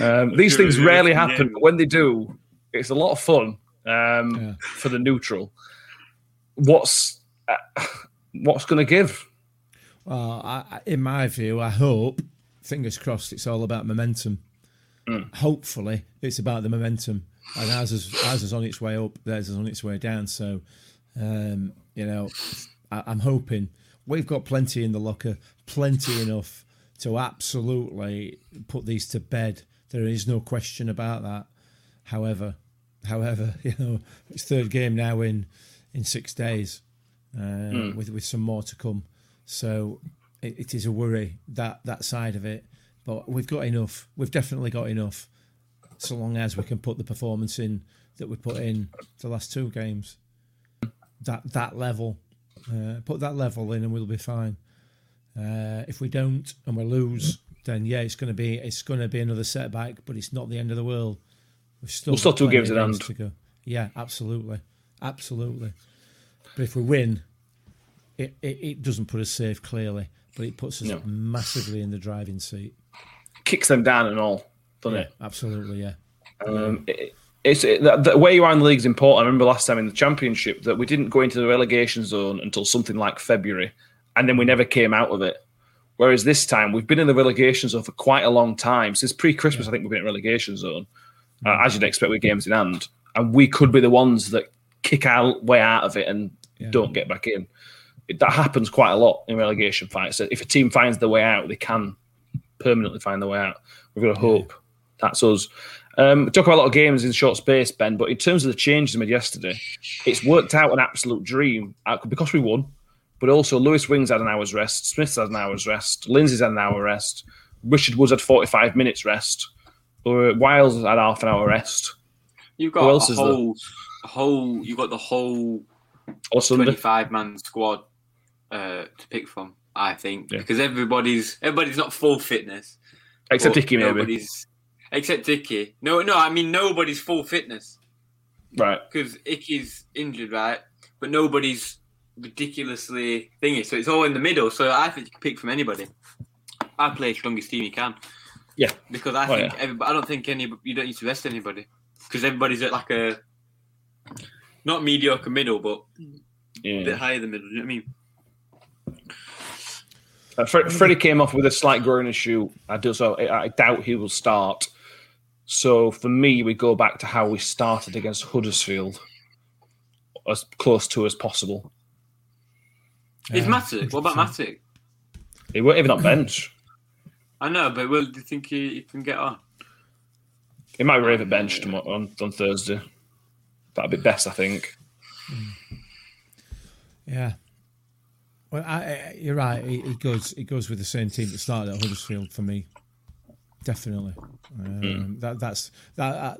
S3: Um, these things rarely happen, but when they do, it's a lot of fun um,
S5: Yeah.
S3: for the neutral. What's uh, what's going to give?
S5: Well, I, I- in my view, I hope, fingers crossed, it's all about momentum. Hopefully, it's about the momentum. And ours is, ours is on its way up, theirs is on its way down. So, um, you know, I, I'm hoping we've got plenty in the locker, plenty enough to absolutely put these to bed. There is no question about that. However, however, you know, it's third game now in in six days, uh, with with some more to come. So it, it is a worry that that side of it. But we've got enough. We've definitely got enough, so long as we can put the performance in that we put in the last two games. That that level, uh, put that level in, and we'll be fine. Uh, if we don't and we lose, then yeah, it's going to be it's going to be another setback, but it's not the end of the world. We've still
S3: We've still two games in
S5: games
S3: hand.
S5: to go. Yeah, absolutely, absolutely. But if we win, it, it, it doesn't put us safe clearly, but it puts us
S3: No.
S5: massively in the driving seat.
S3: Kicks them down and all, doesn't
S5: Yeah,
S3: it?
S5: absolutely, yeah.
S3: Um, it, it's it, the, the where you are in the league is important. I remember last time in the championship that we didn't go into the relegation zone until something like February, and then we never came out of it. Whereas this time we've been in the relegation zone for quite a long time since pre-Christmas. I think we've been in relegation zone, uh, as you'd expect with games in hand, and we could be the ones that kick our way out of it and
S5: Yeah.
S3: don't get back in. It, that happens quite a lot in relegation fights. So if a team finds the way out, they can permanently find their way out. We've got to hope that's us. Um, talk about a lot of games in short space, Ben, but in terms of the changes made yesterday, it's worked out an absolute dream uh, because we won. But also, Lewis Wings had an hour's rest, Smith's had an hour's rest, Lindsay's had an hour rest, Richard Woods had 45 minutes rest, or Wiles had half an hour rest.
S6: You've
S3: Who
S6: got
S3: else
S6: a
S3: is
S6: whole, a whole. You've got the whole
S3: Or Sunday.
S6: twenty-five man squad uh, to pick from. I think
S3: Yeah.
S6: because everybody's everybody's not full fitness.
S3: Except Dicky, maybe.
S6: Nobody's except Icky. No, no. I mean nobody's full fitness
S3: Right.
S6: because Icky's injured, right? But nobody's ridiculously thingy. So it's all in the middle. So I think you can pick from anybody. I play strongest team you can
S3: Yeah.
S6: because I
S3: Oh,
S6: think
S3: yeah.
S6: everybody, I don't think any you don't need to rest anybody because everybody's at like a not mediocre middle, but a bit
S3: Yeah.
S6: higher than middle. Do you know what I mean?
S3: Uh, Fre- Freddie came off with a slight groin issue. I do so. I I doubt he will start. So for me, we go back to how we started against Huddersfield, as close to as possible.
S6: Is
S5: Yeah,
S6: Matic? What about
S5: 100%.
S6: Matic?
S3: He won't even on bench.
S6: I know, but will do you think he, he can get on?
S3: He might rave a bench tomorrow, on, on Thursday. That'd be best, I think. Hmm.
S5: Yeah. Well, I, I, you're right. It, it goes. It goes with the same team that started at Huddersfield for me. Definitely. Um, That that's that. Uh,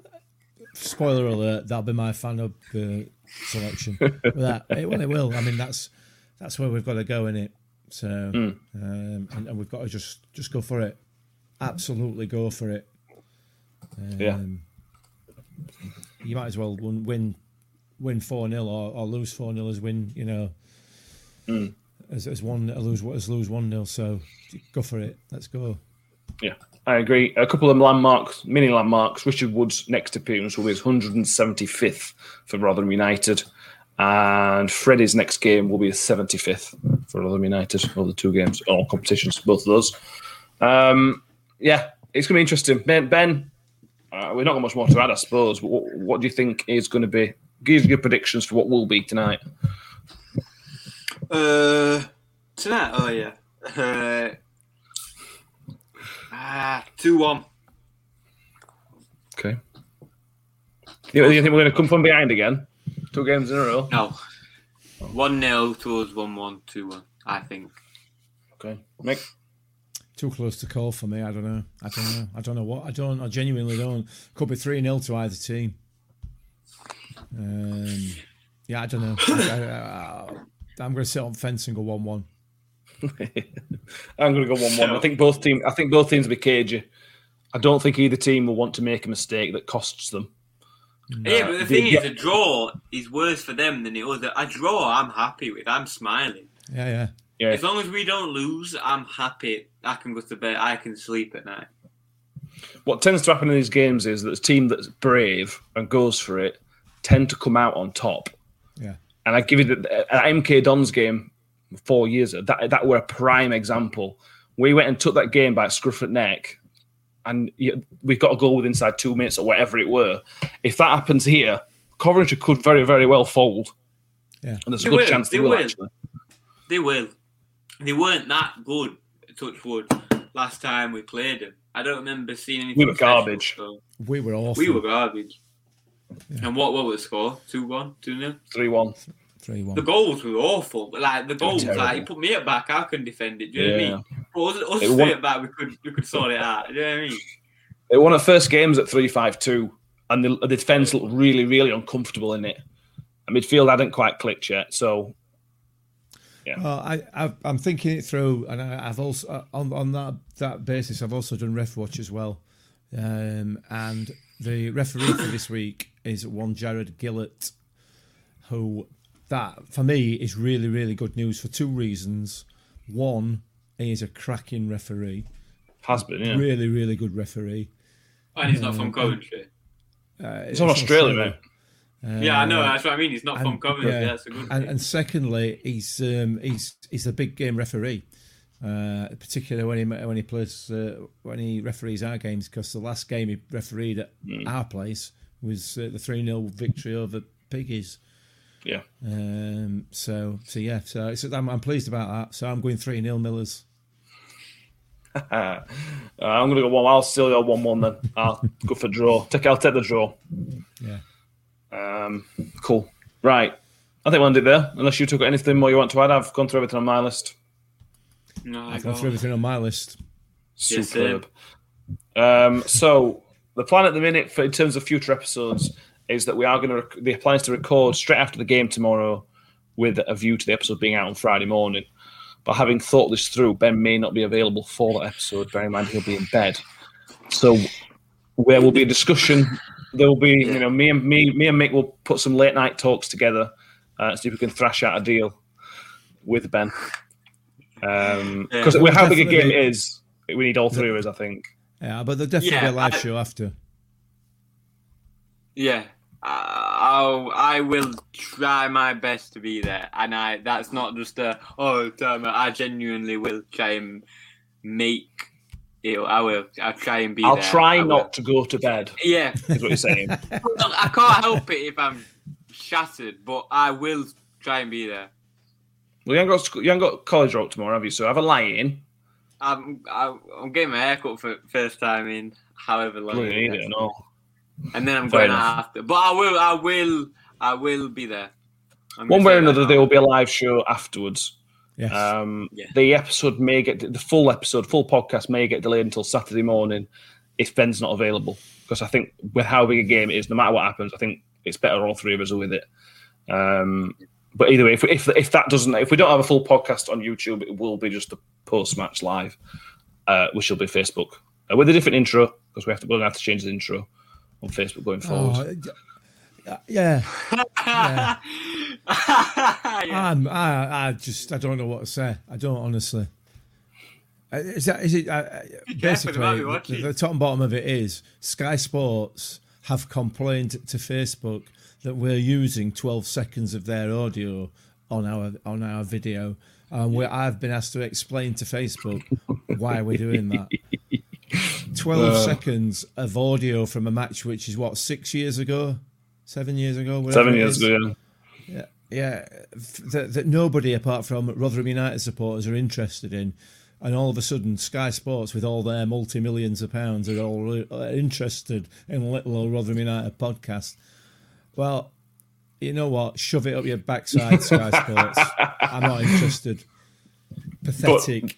S5: spoiler alert. That'll be my fan of uh, selection. That it, well, it will. I mean, that's that's where we've got to go in it. So, um, and, and we've got to just just go for it. Absolutely go for it. Um,
S3: Yeah.
S5: You might as well win win win four 0 or, or lose four 0 as win. You know as, as one as lose as lose one 0 So go for it. Let's go.
S3: Yeah, I agree. A couple of landmarks, mini landmarks. Richard Wood's next appearance will be his 175th for Rotherham United, and Freddie's next game will be his 75th for Rotherham United. All the two games, all competitions, both of those. Um, yeah, it's going to be interesting. Ben, ben uh, we're not got much more to add, I suppose. What, what do you think is going to be? Give your predictions for what will be tonight.
S6: Uh, tonight, oh yeah. Uh, ah, 2 1.
S3: Okay. You, you think we're going to come from behind again? Two games in a row.
S6: No. 1 0 towards 1 1, 2 1, I think.
S3: Okay, Mick.
S5: Too close to call for me. I don't know. I don't know. I don't know what. I don't. I genuinely don't. Could be three 0 to either team. Um, yeah, I don't know. I, am going to sit on fence and go one one.
S3: I'm going to go one one. I think both team. I think both teams will be cagey. I don't think either team will want to make a mistake that costs them.
S6: Yeah, but the thing is, a draw is worse for them than it was. A draw, I'm happy with. I'm smiling.
S5: Yeah, yeah.
S3: Yeah.
S6: As long as we don't lose, I'm happy. I can go to bed. I can sleep at night.
S3: What tends to happen in these games is that the team that's brave and goes for it tend to come out on top.
S5: Yeah.
S3: And I give you the uh, at MK Dons game four years that that were a prime example. We went and took that game by scruff at neck, and we've got a goal with inside two minutes or whatever it were. If that happens here, Coventry could very very well fold.
S5: Yeah.
S3: And there's
S6: They
S3: a good
S6: will,
S3: chance they,
S6: they
S3: will,
S6: will.
S3: actually.
S6: They will. They weren't that good, touch wood, last time we played them. I don't remember seeing anything.
S3: We were
S6: special,
S3: garbage.
S6: so-
S5: We were awful.
S6: We were garbage. And what, what was the score? 2 1, 2 0?
S3: Three one.
S5: Three one.
S6: The goals were awful. Like the goals, like you put me at back, I couldn't defend it. Do you know what I mean? But us, us
S3: It
S6: three
S3: won-
S6: at back, we could we could sort it out. Do you know what I mean?
S3: They won at first games at three five two, and the, the defense looked really really uncomfortable in it. And midfield hadn't quite clicked yet, so
S5: Well, I, I I'm thinking it through, and I, I've also uh, on on that that basis, I've also done ref watch as well, um, and the referee for this week is one Jarred Gillett, who that for me is really really good news for two reasons. One, he is a cracking referee,
S3: has been. Yeah,
S5: really really good referee.
S6: And he's not from Coventry.
S5: Uh,
S3: it's on Australia, mate.
S6: yeah, I know. That's what I mean. He's not from
S5: and-
S6: Coventry.
S5: yeah.
S6: That's a good
S5: and, and secondly, he's um, he's he's a big game referee, uh, particularly when he when he plays uh, when he referees our games. Because the last game he refereed at
S3: Hmm.
S5: our place was uh, the three 0 victory over Piggies.
S3: Yeah,
S5: Um, so so yeah, so it's, I'm, I'm pleased about that. So I'm going three 0 Millers.
S3: uh, I'm gonna go one. I'll still go one one then. I'll go for draw. Take. I'll take the draw.
S5: Yeah.
S3: Um, cool. Right. I think we'll end it there. Unless you took anything more you want to add, I've gone through everything on my list.
S6: No, I
S5: I've gone through everything on my list.
S6: Yes,
S3: Superb. um, so the plan at the minute, for in terms of future episodes, is that we are going to rec- the plan is to record straight after the game tomorrow, with a view to the episode being out on Friday morning. But having thought this through, Ben may not be available for that episode. Bear in mind he'll be in bed. So where will be a discussion. There will be, you know, me and me, me and Mick will put some late night talks together, uh, see if we can thrash out a deal with Ben. Because
S6: Yeah.
S3: we're how big a game
S5: Definitely.
S3: it is, we need all three of us, I think.
S5: Yeah, but there'll definitely
S6: Yeah,
S5: be a live
S6: I-
S5: show after.
S6: Yeah, I'll, I will try my best to be there, and I that's not just a oh damn it, I genuinely will try and make it. I will. I'll try and be.
S3: I'll
S6: there.
S3: try
S6: I will.
S3: not to go to bed,
S6: Yeah,
S3: is what you're saying.
S6: I can't help it if I'm shattered, but I will try and be there.
S3: well, you haven't, got, you haven't got college rope tomorrow, have you? So have a lie in.
S6: I'm I'm, getting my haircut for first time in however long.
S3: Well, you
S6: it
S3: need
S6: is.
S3: it and all.
S6: And then I'm
S3: Fair
S6: going
S3: enough.
S6: out after. But I will. I will. I will be there. I'm
S3: One way or another, there will be a live show afterwards.
S5: Yes.
S3: Um,
S6: Yeah.
S3: The episode may get the full episode, full podcast may get delayed until Saturday morning if Ben's not available. Because I think with how big a game it is, no matter what happens, I think it's better all three of us are with it. Um, but either way, if, if if that doesn't, if we don't have a full podcast on YouTube, it will be just a post match live, uh, which will be Facebook uh, with a different intro because we have to we're gonna have to change the intro on Facebook going forward.
S5: Oh, yeah. yeah.
S6: yeah.
S5: I, I just, I don't know what to say. I don't honestly. Uh, Is that is it? Uh, uh, basically, the, the top and bottom of it is Sky Sports have complained to Facebook that we're using 12 seconds of their audio on our on our video, and we I've been asked to explain to Facebook why we're doing that. 12
S3: Uh.
S5: seconds of audio from a match which is what six years ago, seven years ago,
S3: Seven years ago. Yeah.
S5: Yeah, f- that, that nobody apart from Rotherham United supporters are interested in, and all of a sudden Sky Sports, with all their multi millions of pounds, are all are interested in little old Rotherham United podcast. Well, you know what? Shove it up your backside, Sky Sports. I'm not interested. Pathetic.
S3: But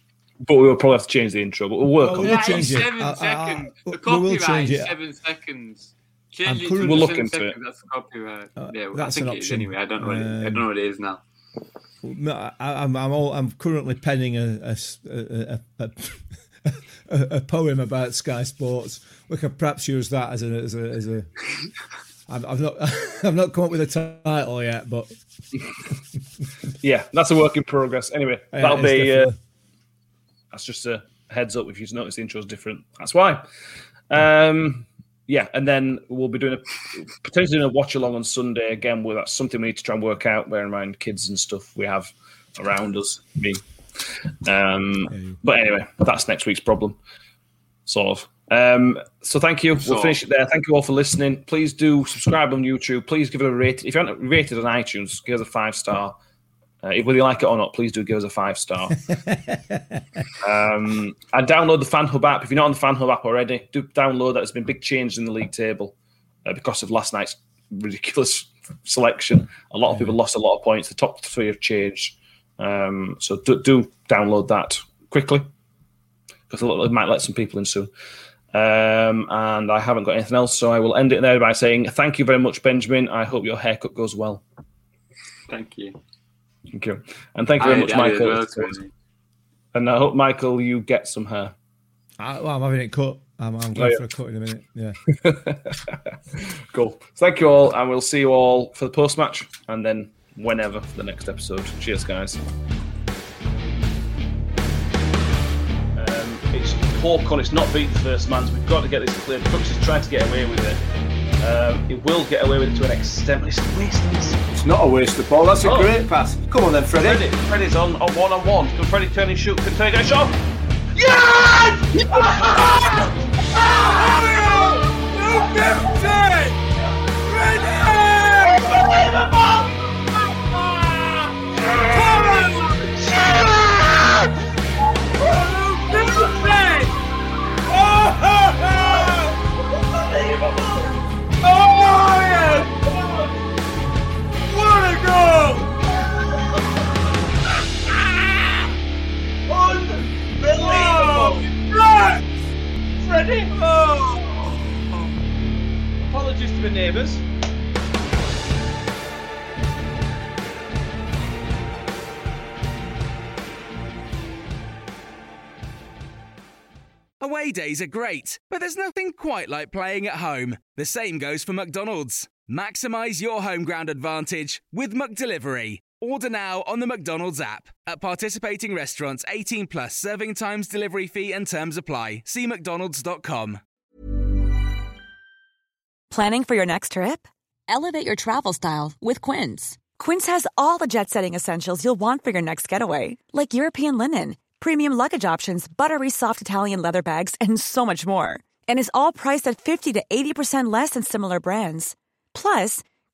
S3: we will probably have to change the intro, but we'll work
S5: Oh,
S3: on
S5: we'll
S3: it.
S6: That
S5: change it.
S6: seven
S5: I- I- I-
S6: seconds.
S5: we
S6: the
S5: will
S6: copyright
S5: change
S6: is
S5: it.
S6: seven seconds. Change it to
S3: We'll look
S6: seven
S3: into it.
S6: seconds. That's copyright.
S5: Uh,
S6: yeah,
S5: that's
S6: I think
S5: an
S6: it is
S5: option.
S6: anyway. I don't know. What it, I
S5: Um,
S6: don't know what it is now.
S5: No, I, I'm I'm, all, I'm currently penning a poem about Sky Sports. We could perhaps use that as a as a. As a I've, I've not I've not come up with a title yet, but
S3: Yeah, that's a work in progress. Anyway,
S5: yeah,
S3: that'll
S5: it's
S3: be.
S5: Definitely-
S3: that's just a heads up if you've noticed the intro's different. That's why. Um, yeah, and then we'll be doing a potentially doing a watch along on Sunday again. Where that's something we need to try and work out. Bear in mind kids and stuff we have around us. Me. Um, but anyway, that's next week's problem. Sort of. Um, so thank you. We'll
S6: Sort
S3: finish it there. Thank you all for listening. Please do subscribe on YouTube. Please give it a rate. If you haven't rated on iTunes, give us a five star. Uh, whether you like it or not, please do give us a five star. um, and download the Fan Hub app. If you're not on the Fan Hub app already, do download that. There's been big changes in the league table uh, because of last night's ridiculous selection. A lot of people lost a lot of points. The top three have changed. Um, so do, do download that quickly because it might let some people in soon. Um, and I haven't got anything else, so I will end it there by saying thank you very much, Benjamin. I hope your haircut goes well.
S6: Thank you.
S3: Thank you. And thank you very
S6: I-
S3: much,
S6: I
S3: Michael.
S6: well,
S3: And I hope, Michael, you get some hair.
S5: I, well, I'm having it cut. I'm, I'm
S3: Oh, yeah.
S5: for a cut in a minute. Yeah.
S3: Cool. Thank you all, and we'll see you all for the post match and then whenever for the next episode. Cheers, guys. Um, it's Hawkon, it's not beat the first man, so we've got to get this cleared. Crooks is trying to get away with it. Um, it will get away with it to an extent, but it's a waste of this.
S4: It's not a waste of ball. That's a
S3: Oh.
S4: great pass. Come on then, Freddie.
S3: Freddie, Freddie's on, on one on one. Can Freddie turn and shoot? Can Freddie get a shot? Yes! Freddie! Apologies to the neighbours.
S2: Away days are great, but there's nothing quite like playing at home. The same goes for McDonald's. Maximize your home ground advantage with McDelivery. Order now on the McDonald's app. At participating restaurants, 18 plus serving times, delivery fee, and terms apply. See McDonald's.com.
S7: Planning for your next trip? Elevate your travel style with Quince. Quince has all the jet setting essentials you'll want for your next getaway, like European linen, premium luggage options, buttery soft Italian leather bags, and so much more. And is all priced at 50 to 80% less than similar brands. Plus,